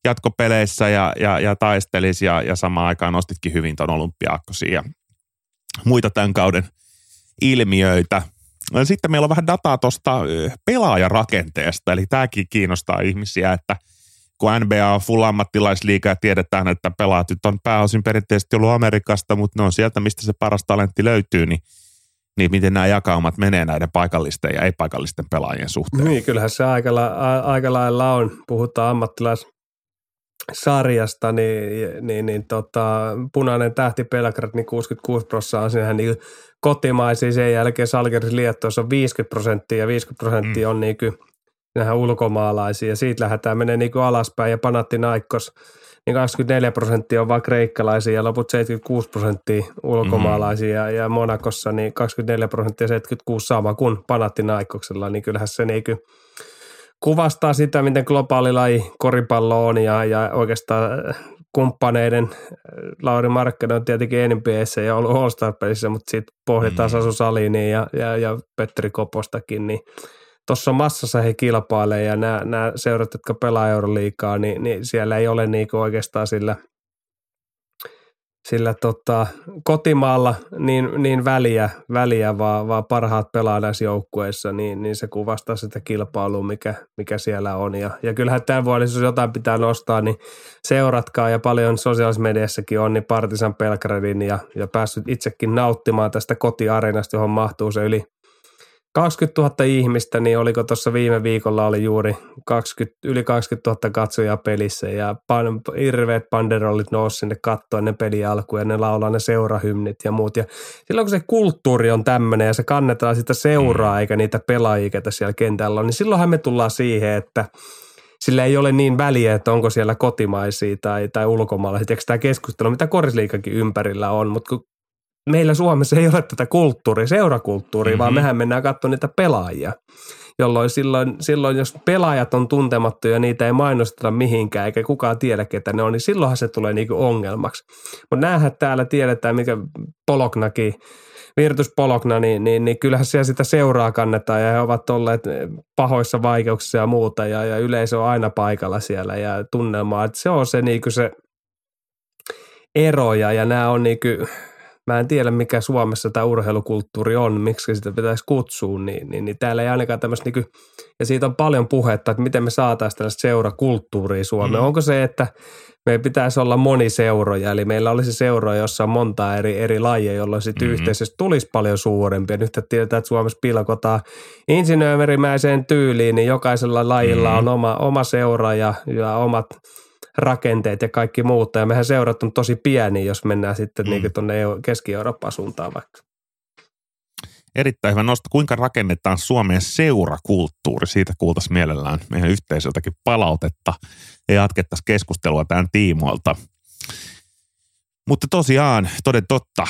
jatkopeleissä ja, ja, ja taistelisi ja, ja samaan aikaan nostitkin hyvin tuon olympiaakkosia ja muita tämän kauden ilmiöitä. Sitten meillä on vähän dataa tuosta pelaajarakenteesta, eli tämäkin kiinnostaa ihmisiä, että kun NBA on full ammattilaisliiga ja tiedetään, että pelaat nyt on pääosin perinteisesti ollut Amerikasta, mutta ne on sieltä, mistä se paras talentti löytyy, niin niin miten nämä jakaumat menee näiden paikallisten ja ei-paikallisten pelaajien suhteen? Niin, kyllähän se aika, la, aika lailla on. Puhutaan ammattilais sarjasta, niin, niin, niin tota, punainen tähti Pelgrad, niin 66 prosenttia on siinähän niin kotimaisia, sen jälkeen Salgeris Liettuossa on 50 prosenttia ja 50 prosenttia mm. on niin kuin, ulkomaalaisia ja siitä lähdetään menee niin alaspäin ja Panathinaikos, niin 24 prosenttia on vain kreikkalaisia ja loput 76 prosenttia ulkomaalaisia mm. ja Monakossa niin 24 prosenttia 76 sama kuin Panathinaikoksella, niin kyllähän se niin kuin kuvastaa sitä, miten globaali laji koripallo on ja, ja oikeastaan kumppaneiden, Lauri Markkanen on tietenkin NBAssä ja ollut All-Star-pelissä, mutta sitten pohditaan mm. Sasu Salini ja, ja, ja Petteri Kopostakin, niin tuossa massassa he kilpailee ja nämä, nämä seurat, jotka pelaa Euroliikaa, niin, niin siellä ei ole niinku oikeastaan sillä – sillä tota, kotimaalla niin, niin väliä, väliä vaan, vaan parhaat pelaa näissä joukkueissa, niin, niin se kuvastaa sitä kilpailua, mikä, mikä siellä on. Ja, ja kyllähän tämän vuoden, jos jotain pitää nostaa, niin seuratkaa ja paljon sosiaalisessa mediassakin on, niin Partisan Pelgradin ja, ja päässyt itsekin nauttimaan tästä kotiareenasta, johon mahtuu se yli 20 000 ihmistä, niin oliko tuossa viime viikolla oli juuri 20, yli 20 000 katsojaa pelissä ja pan, hirveät panderollit nousi sinne kattoon ennen peli alkuun ja ne laulaa ne seurahymnit ja muut. Ja silloin kun se kulttuuri on tämmöinen ja se kannetaan sitä seuraa mm. eikä niitä pelaajia, ketä siellä kentällä on, niin silloinhan me tullaan siihen, että sillä ei ole niin väliä, että onko siellä kotimaisia tai, tai ulkomaalaisia. Eikö tämä keskustelu, mitä korisliikakin ympärillä on, mutta kun meillä Suomessa ei ole tätä kulttuuria, seurakulttuuria, mm-hmm. vaan mehän mennään katsomaan niitä pelaajia. Jolloin silloin, silloin, jos pelaajat on tuntemattuja ja niitä ei mainosteta mihinkään, eikä kukaan tiedä, ketä ne on, niin silloinhan se tulee niinku ongelmaksi. Mutta näähän täällä tiedetään, mikä Poloknaki Virtus Polokna, niin, niin, niin kyllähän siellä sitä seuraa kannetaan ja he ovat olleet pahoissa vaikeuksissa ja muuta ja, ja yleisö on aina paikalla siellä ja tunnelmaa, että se on se, niin se eroja ja nämä on niin kuin, mä en tiedä mikä Suomessa tämä urheilukulttuuri on, miksi sitä pitäisi kutsua, niin, niin, niin täällä ei ainakaan tämmöistä, niin ja siitä on paljon puhetta, että miten me saataisiin tällaista seurakulttuuria Suomeen. Mm. Onko se, että meidän pitäisi olla moniseuroja, eli meillä olisi seuroja, jossa on monta eri, eri lajia, jolloin sitten mm-hmm. yhteisöstä tulisi paljon suurempi. Nyt tiedetään, että Suomessa pilkotaan insinöörimäiseen tyyliin, niin jokaisella lajilla mm-hmm. on oma, oma seura ja, ja omat – rakenteet ja kaikki muut. Ja mehän seurat on tosi pieni, jos mennään sitten mm. niin tuonne Keski-Eurooppaan suuntaan vaikka. Erittäin hyvä nosto. Kuinka rakennetaan Suomen seurakulttuuri? Siitä kuultaisiin mielellään meidän yhteisöltäkin palautetta ja jatkettaisiin keskustelua tämän tiimoilta. Mutta tosiaan, toden totta,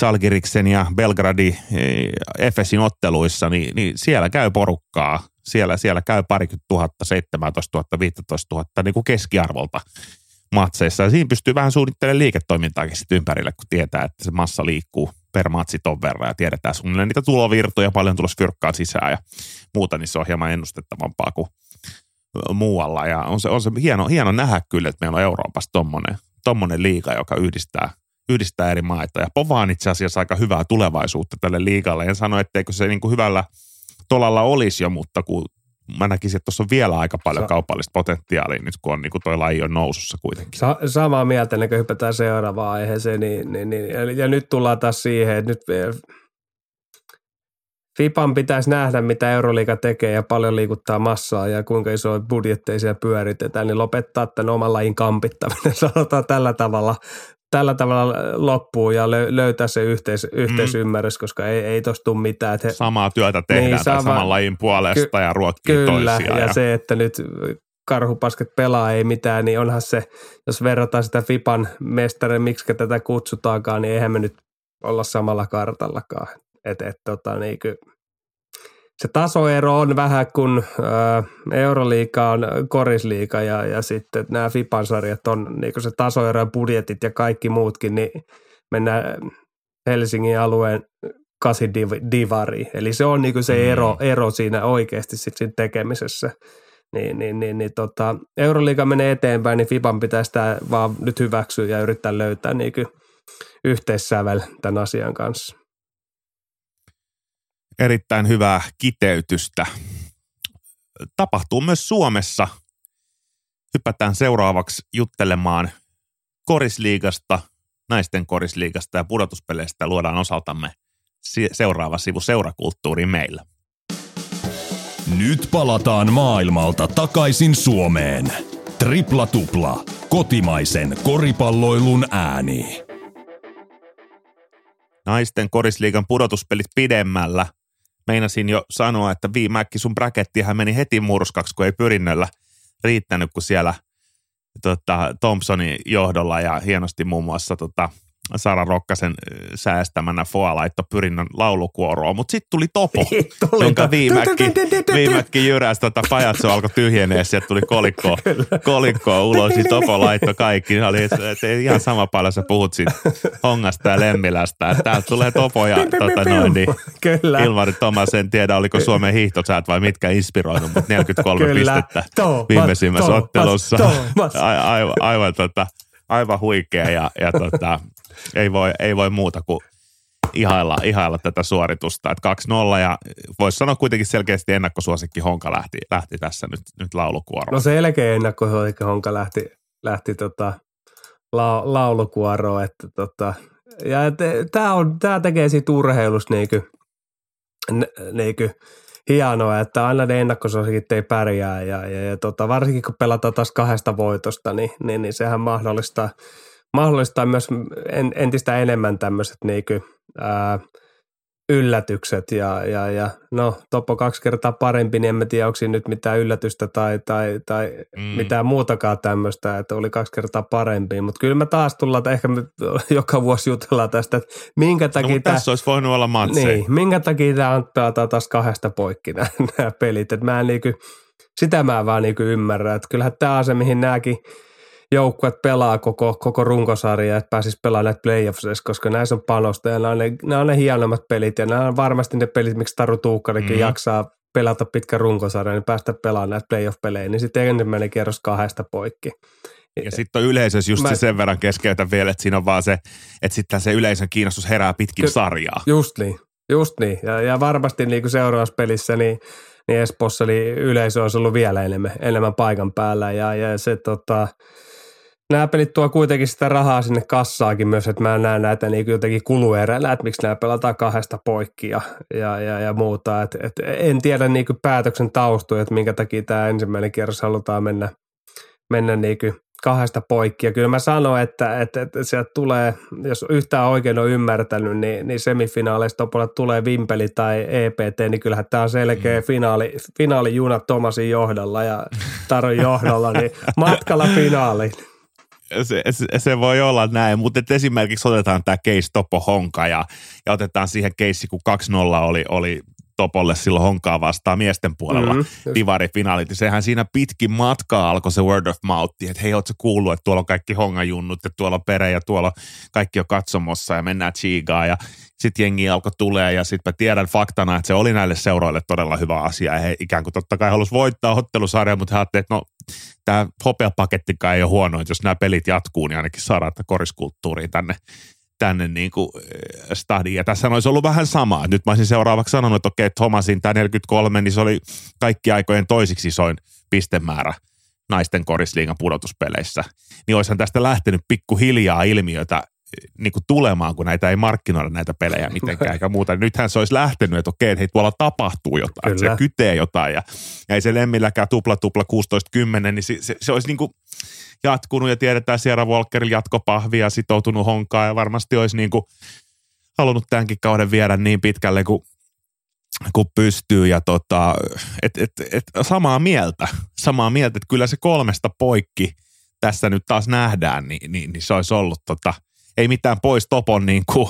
Zalgiriksen ja Belgradi eh, Efesin otteluissa, niin, niin siellä käy porukkaa siellä, siellä käy parikymmentä tuhatta, 17 000, 15 000 niin kuin keskiarvolta matseissa. Ja siinä pystyy vähän suunnittelemaan liiketoimintaakin sitten ympärille, kun tietää, että se massa liikkuu per matsi ton verran ja tiedetään suunnilleen niitä tulovirtoja, paljon tulossa fyrkkaa sisään ja muuta, niin se on hieman ennustettavampaa kuin muualla. Ja on se, on se hieno, hieno nähdä kyllä, että meillä on Euroopassa tommonen, tommonen liiga, joka yhdistää, yhdistää eri maita. Ja povaan itse asiassa aika hyvää tulevaisuutta tälle liigalle. En sano, etteikö se niin kuin hyvällä – tolalla olisi jo, mutta kun mä näkisin, että tuossa on vielä aika paljon Sa- kaupallista potentiaalia nyt, kun on niin kuin toi laji on nousussa kuitenkin. Sa- samaa mieltä, ennen kuin hypätään seuraavaan aiheeseen, niin, niin, niin, ja nyt tullaan taas siihen, että nyt FIPAN pitäisi nähdä, mitä Euroliiga tekee ja paljon liikuttaa massaa ja kuinka iso budjetteisia pyöritetään, niin lopettaa tämän oman lajin kampittaminen, sanotaan tällä tavalla tällä tavalla loppuu ja löytää se yhteis, yhteisymmärrys, mm. koska ei, ei tosta tule mitään. Että he, Samaa työtä tehdään niin, sama, saman lajin puolesta ky- ja ruokkii Kyllä, toisiaan. ja, ja se, että nyt karhupasket pelaa ei mitään, niin onhan se, jos verrataan sitä FIPan mestarin, miksi tätä kutsutaankaan, niin eihän me nyt olla samalla kartallakaan. Että et, tota, niin kyllä se tasoero on vähän kuin äh, Euroliiga on korisliiga ja, ja sitten nämä FIPAn sarjat on niin se tasoero ja budjetit ja kaikki muutkin, niin mennään Helsingin alueen kasi divari. Eli se on niin se ero, mm. ero siinä oikeasti sit siinä tekemisessä. Niin, niin, niin, niin tota, Euroliiga menee eteenpäin, niin FIPAn pitäisi tämä vaan nyt hyväksyä ja yrittää löytää niin yhteissävel tämän asian kanssa erittäin hyvää kiteytystä. Tapahtuu myös Suomessa. Hypätään seuraavaksi juttelemaan korisliigasta, naisten korisliigasta ja pudotuspeleistä luodaan osaltamme seuraava sivu seurakulttuuri meillä. Nyt palataan maailmalta takaisin Suomeen. Tripla tupla. Kotimaisen koripalloilun ääni. Naisten korisliigan pudotuspelit pidemmällä – meinasin jo sanoa, että viimeäkki sun bräkettihän meni heti murskaksi, kun ei pyrinnöllä riittänyt, kun siellä tota, Thompsonin johdolla ja hienosti muun muassa tota, Sara Rokkasen säästämänä Foa laitto pyrinnön laulukuoroa, mutta sitten tuli Topo, jonka viimeäkki, viimeäkki jyräsi tota pajatso alkoi tyhjenee sieltä tuli kolikko, kolikko ulos, niin Topo laitto kaikki. Oli, et, ihan sama paljon sä puhut siitä Hongasta ja Lemmilästä, että täältä tulee Topo ja tota noin, niin Kyllä. Ilmari Thomas, en tiedä oliko Suomen hiihtosäät vai mitkä inspiroinut, mutta 43 Kyllä. pistettä viimeisimmässä ottelussa. Aivan, aivan, tota, aivan huikea ja, ja tota, ei voi, ei voi muuta kuin ihailla, ihailla tätä suoritusta. Että 2-0 ja voisi sanoa kuitenkin selkeästi ennakkosuosikki Honka lähti, lähti tässä nyt, nyt laulukuoroon. No selkeä ennakkosuosikki Honka lähti, lähti tota, la, laulukuoroon. Että tota, ja tämä, on, tämä tekee siitä urheilusta niinku, niinku, hienoa, että aina ne ennakkosuosikit ei pärjää ja, ja, ja tota, varsinkin kun pelataan taas kahdesta voitosta, niin, niin, niin sehän mahdollistaa – mahdollistaa myös entistä enemmän tämmöiset niin kuin, ää, yllätykset ja, ja, ja no Topo kaksi kertaa parempi, niin en mä tiedä, onko siinä nyt mitään yllätystä tai, tai, tai mm. mitään muutakaan tämmöistä, että oli kaksi kertaa parempi, mutta kyllä me taas tullaan, että ehkä me joka vuosi jutellaan tästä, että minkä no, takia no, tämä, tässä olisi voinut olla matseja. Niin, minkä takia tämä pelataan taas kahdesta poikki nämä, nämä pelit, että mä en niin kuin, sitä mä vaan niin ymmärrän, että kyllähän tämä on se, mihin nämäkin joukkueet pelaa koko, koko runkosarja, että pääsisi pelaamaan näitä playoffseissa, koska näissä on panosta ja nämä on ne, nämä on ne hienommat pelit ja nämä on varmasti ne pelit, miksi Taru Tuukkarikin mm-hmm. jaksaa pelata pitkä runkosarja, niin päästä pelaamaan näitä playoff-pelejä, niin sitten ensimmäinen kierros kahdesta poikki. Ja sitten on yleisössä just Mä... se sen verran keskeytä vielä, että siinä on vaan se, että sitten se yleisön kiinnostus herää pitkin Ky- sarjaa. Just niin, just niin. Ja, ja varmasti niin kuin seuraavassa pelissä, niin, niin Espoossa niin yleisö olisi ollut vielä enemmän, enemmän paikan päällä. Ja, ja se tota, nämä pelit tuo kuitenkin sitä rahaa sinne kassaakin myös, että mä näen näitä niin jotenkin kulueränä, että miksi nämä pelataan kahdesta poikki ja, ja, ja, ja muuta. Et, et en tiedä niin päätöksen taustoja, että minkä takia tämä ensimmäinen kierros halutaan mennä, mennä niin kahdesta poikki. Ja kyllä mä sanoin, että, että, että sieltä tulee, jos yhtään oikein on ymmärtänyt, niin, niin semifinaaleista tulee Vimpeli tai EPT, niin kyllähän tämä on selkeä mm. finaali, finaalijuna Tomasin johdolla ja Taron johdolla, niin matkalla finaaliin se, se, se voi olla näin, mutta esimerkiksi otetaan tämä case Topo Honka ja, ja otetaan siihen keissi, kun 2-0 oli, oli Topolle silloin Honkaa vastaan miesten puolella. Mm-hmm, divarifinalit. Sehän siinä pitkin matkaa alkoi se word of mouth, että hei, ootko kuullut, että tuolla on kaikki hongajunnut ja tuolla on pere ja tuolla kaikki on katsomossa ja mennään chiigaan ja sitten jengi alkoi tulee ja sitten mä tiedän faktana, että se oli näille seuroille todella hyvä asia. Ja he ikään kuin totta kai halusi voittaa ottelusarjan, mutta he ajattelivat, että no tämä hopeapakettikaan ei ole huono, että jos nämä pelit jatkuu, niin ainakin saadaan tätä koriskulttuuriin tänne tänne niin kuin eh, stadiin. Ja tässä olisi ollut vähän samaa. Nyt mä olisin seuraavaksi sanonut, että okei, Thomasin tämä 43, niin se oli kaikki aikojen toisiksi isoin pistemäärä naisten korisliigan pudotuspeleissä. Niin olisihan tästä lähtenyt pikkuhiljaa ilmiötä niin kuin tulemaan, kun näitä ei markkinoida näitä pelejä mitenkään eikä muuta. Nythän se olisi lähtenyt, että okei, hei, tuolla tapahtuu jotain, että se kytee jotain ja, ja ei se lemmilläkään tupla tupla 16-10, niin se, se, se olisi niin kuin, jatkunut ja tiedetään Sierra Walkerin jatkopahvia, sitoutunut honkaan ja varmasti olisi niin kuin halunnut tämänkin kauden viedä niin pitkälle kuin kun pystyy ja tota, et, et, et, samaa mieltä, samaa mieltä, että kyllä se kolmesta poikki tässä nyt taas nähdään, niin, niin, niin se olisi ollut tota, ei mitään pois Topon niin kuin,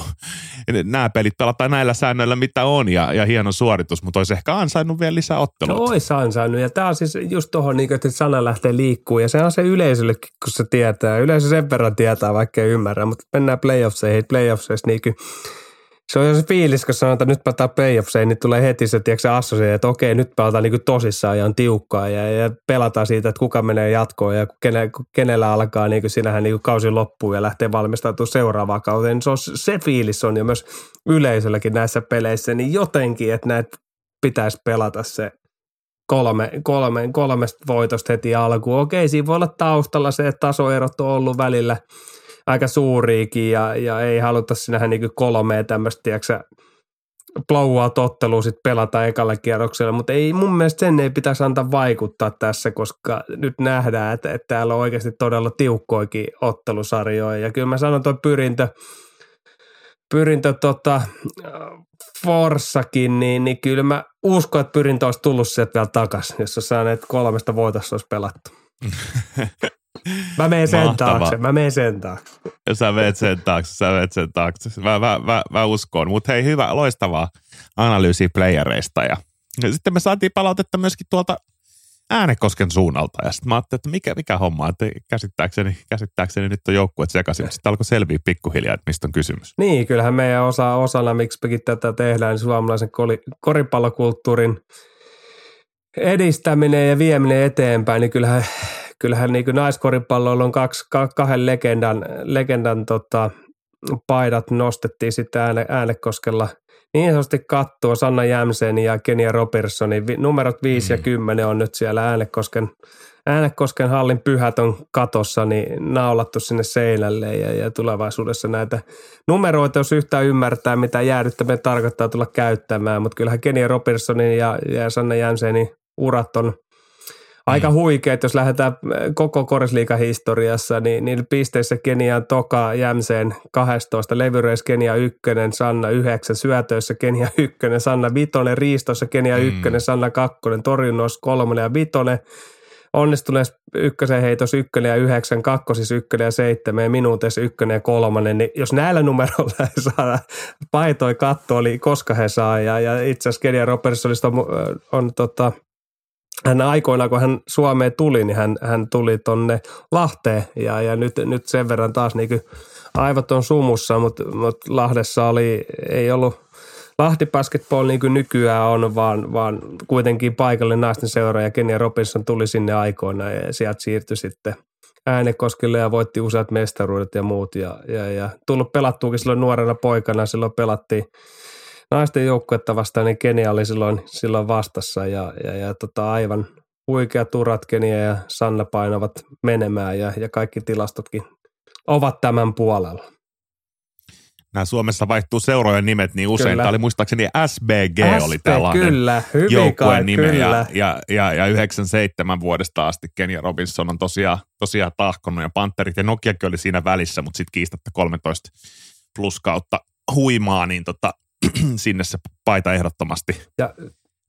nämä pelit pelataan näillä säännöillä, mitä on ja, ja hieno suoritus, mutta olisi ehkä ansainnut vielä lisää otteluita. Se olisi ansainnut ja tämä on siis just tuohon, niin että sana lähtee liikkuu ja se on se yleisöllekin, kun se tietää. Yleisö sen verran tietää, vaikka ei ymmärrä, mutta mennään playoffseihin. Playoffseissa niin kuin, se on se fiilis, kun sanotaan, että nyt pelataan playoffseihin, niin tulee heti se, tiedätkö, se että okei, nyt pelataan niin tosissaan ja on tiukkaa ja, ja, pelataan siitä, että kuka menee jatkoon ja kene, kenellä alkaa, niin sinähän niin kausi loppuu ja lähtee valmistautumaan seuraavaan kauteen. Se, on, se fiilis on jo myös yleisölläkin näissä peleissä, niin jotenkin, että näitä pitäisi pelata se kolme, kolme, kolmesta voitosta heti alkuun. Okei, siinä voi olla taustalla se, että tasoerot on ollut välillä – aika suuriikin ja, ja ei haluta sinähän niin kolmea tämmöistä, tiedätkö blowout-ottelua sitten pelata ekalla kierroksella, mutta ei mun mielestä sen ei pitäisi antaa vaikuttaa tässä, koska nyt nähdään, että, että täällä on oikeasti todella tiukkoikin ottelusarjoja ja kyllä mä sanon tuo pyrintö, pyrintö tota, Forssakin, niin, niin kyllä mä uskon, että pyrintö olisi tullut sieltä vielä takaisin, jos on saaneet kolmesta voitosta olisi pelattu. Mä menen sen Mahtava. taakse, mä menen sen taakse. Sä menet sen taakse, sä menet sen taakse. Mä, mä, mä, mä uskon. Mutta hei, hyvä, loistavaa analyysiä playereista. Ja, ja sitten me saatiin palautetta myöskin tuolta Äänekosken suunnalta. Ja sitten mä ajattelin, että mikä, mikä homma, että käsittääkseni, käsittääkseni nyt on joukkueet sekaisin. Sitten alkoi selviä pikkuhiljaa, että mistä on kysymys. Niin, kyllähän meidän osa, osana, miksi tätä tehdään, niin suomalaisen koripallokulttuurin edistäminen ja vieminen eteenpäin, niin kyllähän kyllähän niin naiskoripalloilla on kaksi, kahden legendan, legendan tota, paidat nostettiin sitten ääne, äänekoskella niin sanotusti kattoa Sanna Jämsen ja Kenia Robertsonin. Numerot 5 mm. ja 10 on nyt siellä Äänekosken, Äänekosken hallin pyhät on katossa, niin naulattu sinne seinälle ja, ja tulevaisuudessa näitä numeroita, jos yhtään ymmärtää, mitä jäädyttäminen tarkoittaa tulla käyttämään, mutta kyllähän Kenia Robertsonin ja, ja Sanna Jämsenin urat on aika mm. huikeet, jos lähdetään äh, koko korisliikan historiassa, niin, niin pisteissä Kenia Toka Jämseen 12, levyreis Kenia 1, Sanna 9, syötöissä Kenia 1, Sanna Vitonen, riistossa Kenia 1, mm. Sanna 2, torjunnoissa 3 ja Vitonen, onnistuneessa ykkösen heitos ykkönen ja yhdeksän, kakkosissa ykkönen ja seitsemän ja minuutissa ykkönen ja kolmannen, niin jos näillä numeroilla ei saada paitoi katto, oli koska he saa ja, ja itse asiassa Kenia Robertsonista on, on, on tota, hän aikoinaan, kun hän Suomeen tuli, niin hän, hän tuli tonne Lahteen ja, ja nyt, nyt sen verran taas niin aivot on sumussa, mutta, mutta Lahdessa oli, ei ollut Lahti Basketball niin kuin nykyään on, vaan, vaan kuitenkin paikallinen naisten seura ja Kenia Robinson tuli sinne aikoina ja sieltä siirtyi sitten Äänekoskelle ja voitti useat mestaruudet ja muut ja, ja, ja tullut pelattuukin silloin nuorena poikana, silloin pelattiin naisten joukkuetta vastaan, niin Kenia oli silloin, silloin vastassa ja, ja, ja tota, aivan huikeat urat Kenia ja Sanna painavat menemään ja, ja kaikki tilastotkin ovat tämän puolella nämä Suomessa vaihtuu seurojen nimet niin usein. Kyllä. Tämä oli muistaakseni SBG SB, oli tällainen kyllä, joukkueen nime kyllä. Ja, ja, ja, ja 97 vuodesta asti Kenia Robinson on tosiaan, tosiaan tahkonut ja Panterit ja Nokiakin oli siinä välissä, mutta sitten kiistatta 13 plus kautta huimaa, niin tota, sinne se paita ehdottomasti. Ja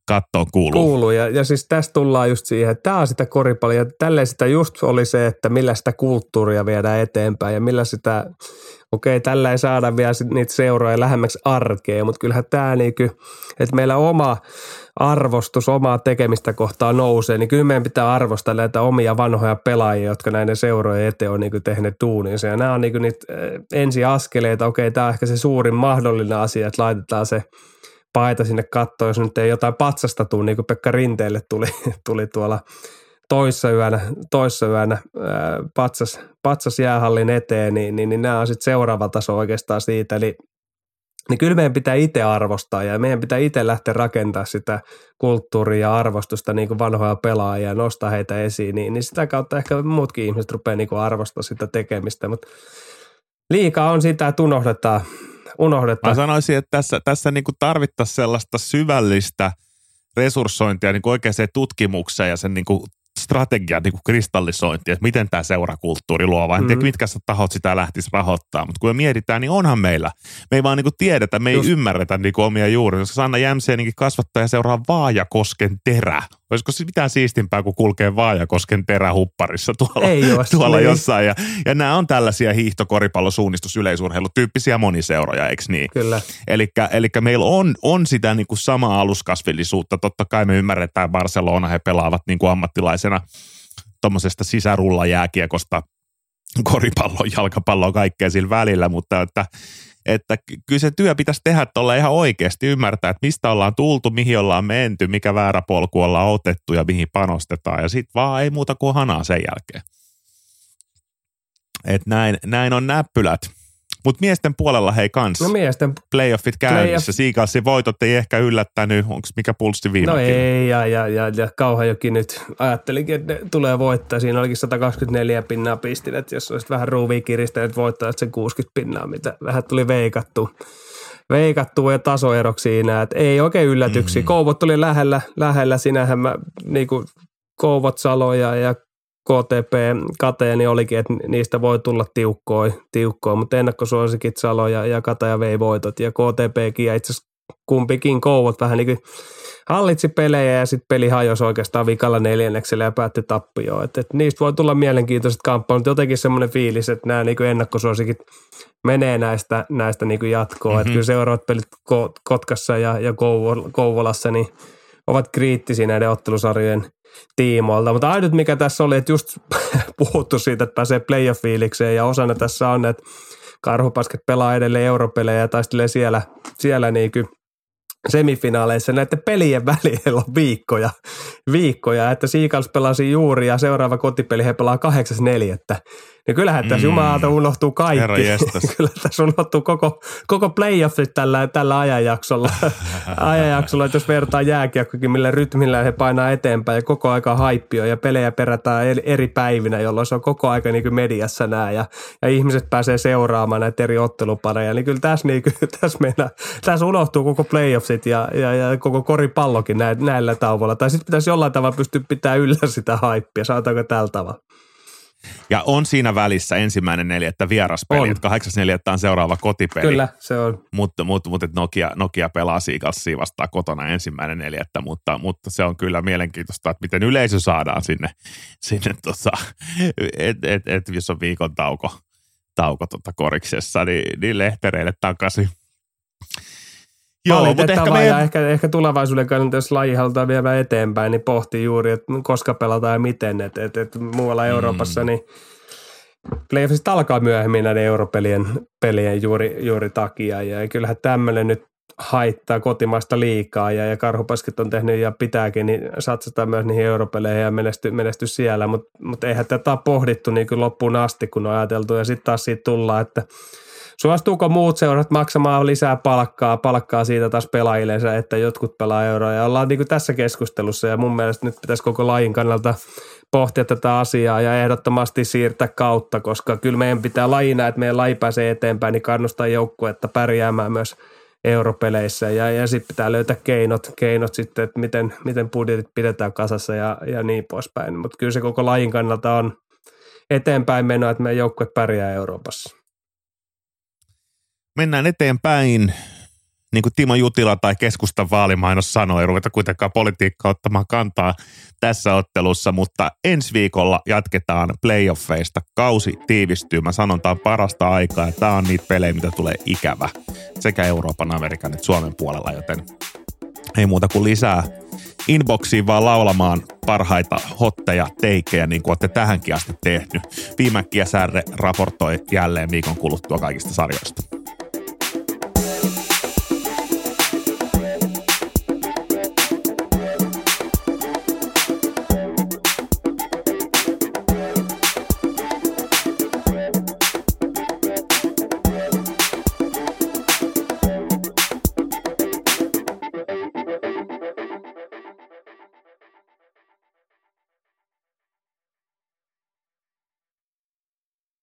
kattoon kuuluu. Kuuluu ja, ja siis tästä tullaan just siihen, että tämä on sitä koripallia. Tälleen sitä just oli se, että millä sitä kulttuuria viedään eteenpäin ja millä sitä, okei tällä ei saada vielä niitä seuroja lähemmäksi arkea, mutta kyllähän tämä niinku, että meillä oma arvostus omaa tekemistä kohtaa nousee, niin kyllä meidän pitää arvostaa näitä omia vanhoja pelaajia, jotka näiden seurojen eteen on niinku tehneet duuninsa. Ja nämä on niinku niitä eh, ensiaskeleita, okei tämä on ehkä se suurin mahdollinen asia, että laitetaan se – paita sinne kattoon, jos nyt ei jotain patsasta tule, niin kuin Pekka Rinteelle tuli, tuli tuolla toissa yönä, toissa yönä ää, patsas, patsas jäähallin eteen, niin, niin, niin nämä on sitten seuraava taso oikeastaan siitä. Eli niin kyllä meidän pitää itse arvostaa ja meidän pitää itse lähteä rakentamaan sitä kulttuuria ja arvostusta niin kuin vanhoja pelaajia ja nostaa heitä esiin, niin, niin sitä kautta ehkä muutkin ihmiset rupeaa niin arvostaa sitä tekemistä, mutta liikaa on sitä, että unohdetaan unohdetaan. Mä sanoisin, että tässä, tässä niin kuin tarvittaisiin sellaista syvällistä resurssointia niin kuin oikeaan tutkimukseen ja sen niin kuin strategian niin kuin kristallisointi, että miten tämä seurakulttuuri luo, vai mm-hmm. mitkä tahot sitä lähtisi rahoittaa. Mutta kun me mietitään, niin onhan meillä. Me ei vaan niin kuin tiedetä, me ei Just. ymmärretä niin kuin omia juuria. Koska Sanna Jämseeninkin kasvattaa ja seuraa Vaajakosken terä. Olisiko se mitään siistimpää, kun kulkee Vaajakosken terähupparissa tuolla, ei tuolla niin. jossain. Ja, ja nämä on tällaisia hiihtokoripallo, suunnistus, yleisurheilutyyppisiä moniseuroja, eikö niin? Kyllä. Eli meillä on, on sitä niin kuin samaa aluskasvillisuutta. Totta kai me ymmärretään Barcelona, he pelaavat niin kuin ammattilaisena tuommoisesta sisärullajääkiekosta koripalloa, jalkapalloa, kaikkea sillä välillä, mutta että että kyllä se työ pitäisi tehdä tuolla ihan oikeasti, ymmärtää, että mistä ollaan tultu, mihin ollaan menty, mikä väärä polku ollaan otettu ja mihin panostetaan ja sitten vaan ei muuta kuin hanaa sen jälkeen. Et näin, näin on näppylät. Mutta miesten puolella hei kans. No miesten. Playoffit käynnissä. Playoff. Seagalsin voitot ei ehkä yllättänyt. Onko mikä pulssi viime No ei, ja, ja, ja, ja Kauhajoki nyt ajattelinkin, että ne tulee voittaa. Siinä olikin 124 pinnaa pistin, että jos olisit vähän ruuvia kiristänyt, voittaa sen 60 pinnaa, mitä vähän tuli veikattu. Veikattu ja tasoerok siinä, että ei oikein yllätyksiä. Mm. Kouvot tuli lähellä, lähellä sinähän mä niin kuin Kouvot, Salo ja, ja KTP kateeni olikin, että niistä voi tulla tiukkoja, tiukkoja mutta ennakkosuosikit Salo ja, ja Kataja vei voitot ja KTPkin ja itse asiassa kumpikin kouvot vähän niin kuin hallitsi pelejä ja sitten peli hajosi oikeastaan vikalla neljänneksellä ja päätti tappioon. Et, et niistä voi tulla mielenkiintoiset kamppailut, jotenkin semmoinen fiilis, että nämä niin ennakkosuosikit menee näistä, näistä niin jatkoon. Mm-hmm. Kyllä seuraavat pelit Kotkassa ja, ja Kouvolassa niin ovat kriittisiä näiden ottelusarjojen tiimoilta. Mutta ainut mikä tässä oli, että just puhuttu siitä, että pääsee playoff-fiilikseen ja osana tässä on, että Karhupasket pelaa edelleen europelejä ja taistelee siellä, siellä niin kuin semifinaaleissa näiden pelien välillä on viikkoja, viikkoja että Seagulls pelasi juuri ja seuraava kotipeli he pelaa 8.4. Niin kyllähän tässä mm. jumalauta unohtuu kaikki. Kyllä tässä unohtuu koko, koko playoffit tällä, tällä ajanjaksolla. ajanjaksolla, että jos vertaa jääkiekkokin, millä rytmillä he painaa eteenpäin ja koko aika haippio ja pelejä perätään eri päivinä, jolloin se on koko aika niin kuin mediassa nää ja, ja ihmiset pääsee seuraamaan näitä eri ottelupareja. Niin kyllä tässä, niin kuin, tässä, meillä, tässä unohtuu koko playoffit ja, ja, ja koko koripallokin näillä, näillä tauvoilla. Tai sitten pitäisi jollain tavalla pystyä pitämään yllä sitä haippia, sanotaanko tällä tavalla. Ja on siinä välissä ensimmäinen neljättä vieraspeli, että kahdeksas neljättä on seuraava kotipeli. Kyllä, se on. Mutta, mutta, mutta Nokia, Nokia pelaa Siikalsia vastaan kotona ensimmäinen neljättä, mutta, mutta se on kyllä mielenkiintoista, että miten yleisö saadaan sinne, sinne tota, että et, et, jos on viikon tauko, tauko tota koriksessa, niin, niin lehtereille takaisin. Joo, mutta ehkä, meidän... ehkä, ehkä tulevaisuuden kannalta, jos laji halutaan viedä eteenpäin, niin pohtii juuri, että koska pelataan ja miten. Että et, et muualla mm. Euroopassa niin playoffsit alkaa myöhemmin näiden europelien pelien juuri, juuri takia. Ja kyllähän tämmöinen nyt haittaa kotimaista liikaa ja, ja karhupaskit on tehnyt ja pitääkin, niin satsataan myös niihin europeleihin ja menesty, menesty siellä, mutta mut eihän tätä ole pohdittu niin kuin loppuun asti, kun on ajateltu. Ja sitten taas siitä tullaan, että suostuuko muut seurat maksamaan lisää palkkaa, palkkaa siitä taas pelaajille, että jotkut pelaa euroa. Ja ollaan niin kuin tässä keskustelussa ja mun mielestä nyt pitäisi koko lajin kannalta pohtia tätä asiaa ja ehdottomasti siirtää kautta, koska kyllä meidän pitää lajina, että meidän laji pääsee eteenpäin, niin kannustaa joukkuetta pärjäämään myös – europeleissä ja, ja sitten pitää löytää keinot, keinot sitten, että miten, miten budjetit pidetään kasassa ja, ja niin poispäin. Mutta kyllä se koko lajin kannalta on eteenpäin menoa, että meidän joukkue pärjää Euroopassa. Mennään eteenpäin niin kuin Timo Jutila tai keskustan vaalimainos sanoi, ei ruveta kuitenkaan politiikkaa ottamaan kantaa tässä ottelussa, mutta ensi viikolla jatketaan playoffeista. Kausi tiivistyy, mä sanon, tämä on parasta aikaa ja tämä on niitä pelejä, mitä tulee ikävä sekä Euroopan, Amerikan että Suomen puolella, joten ei muuta kuin lisää inboxiin vaan laulamaan parhaita hotteja, teikejä, niin kuin olette tähänkin asti tehnyt. Viime Särre raportoi jälleen viikon kuluttua kaikista sarjoista.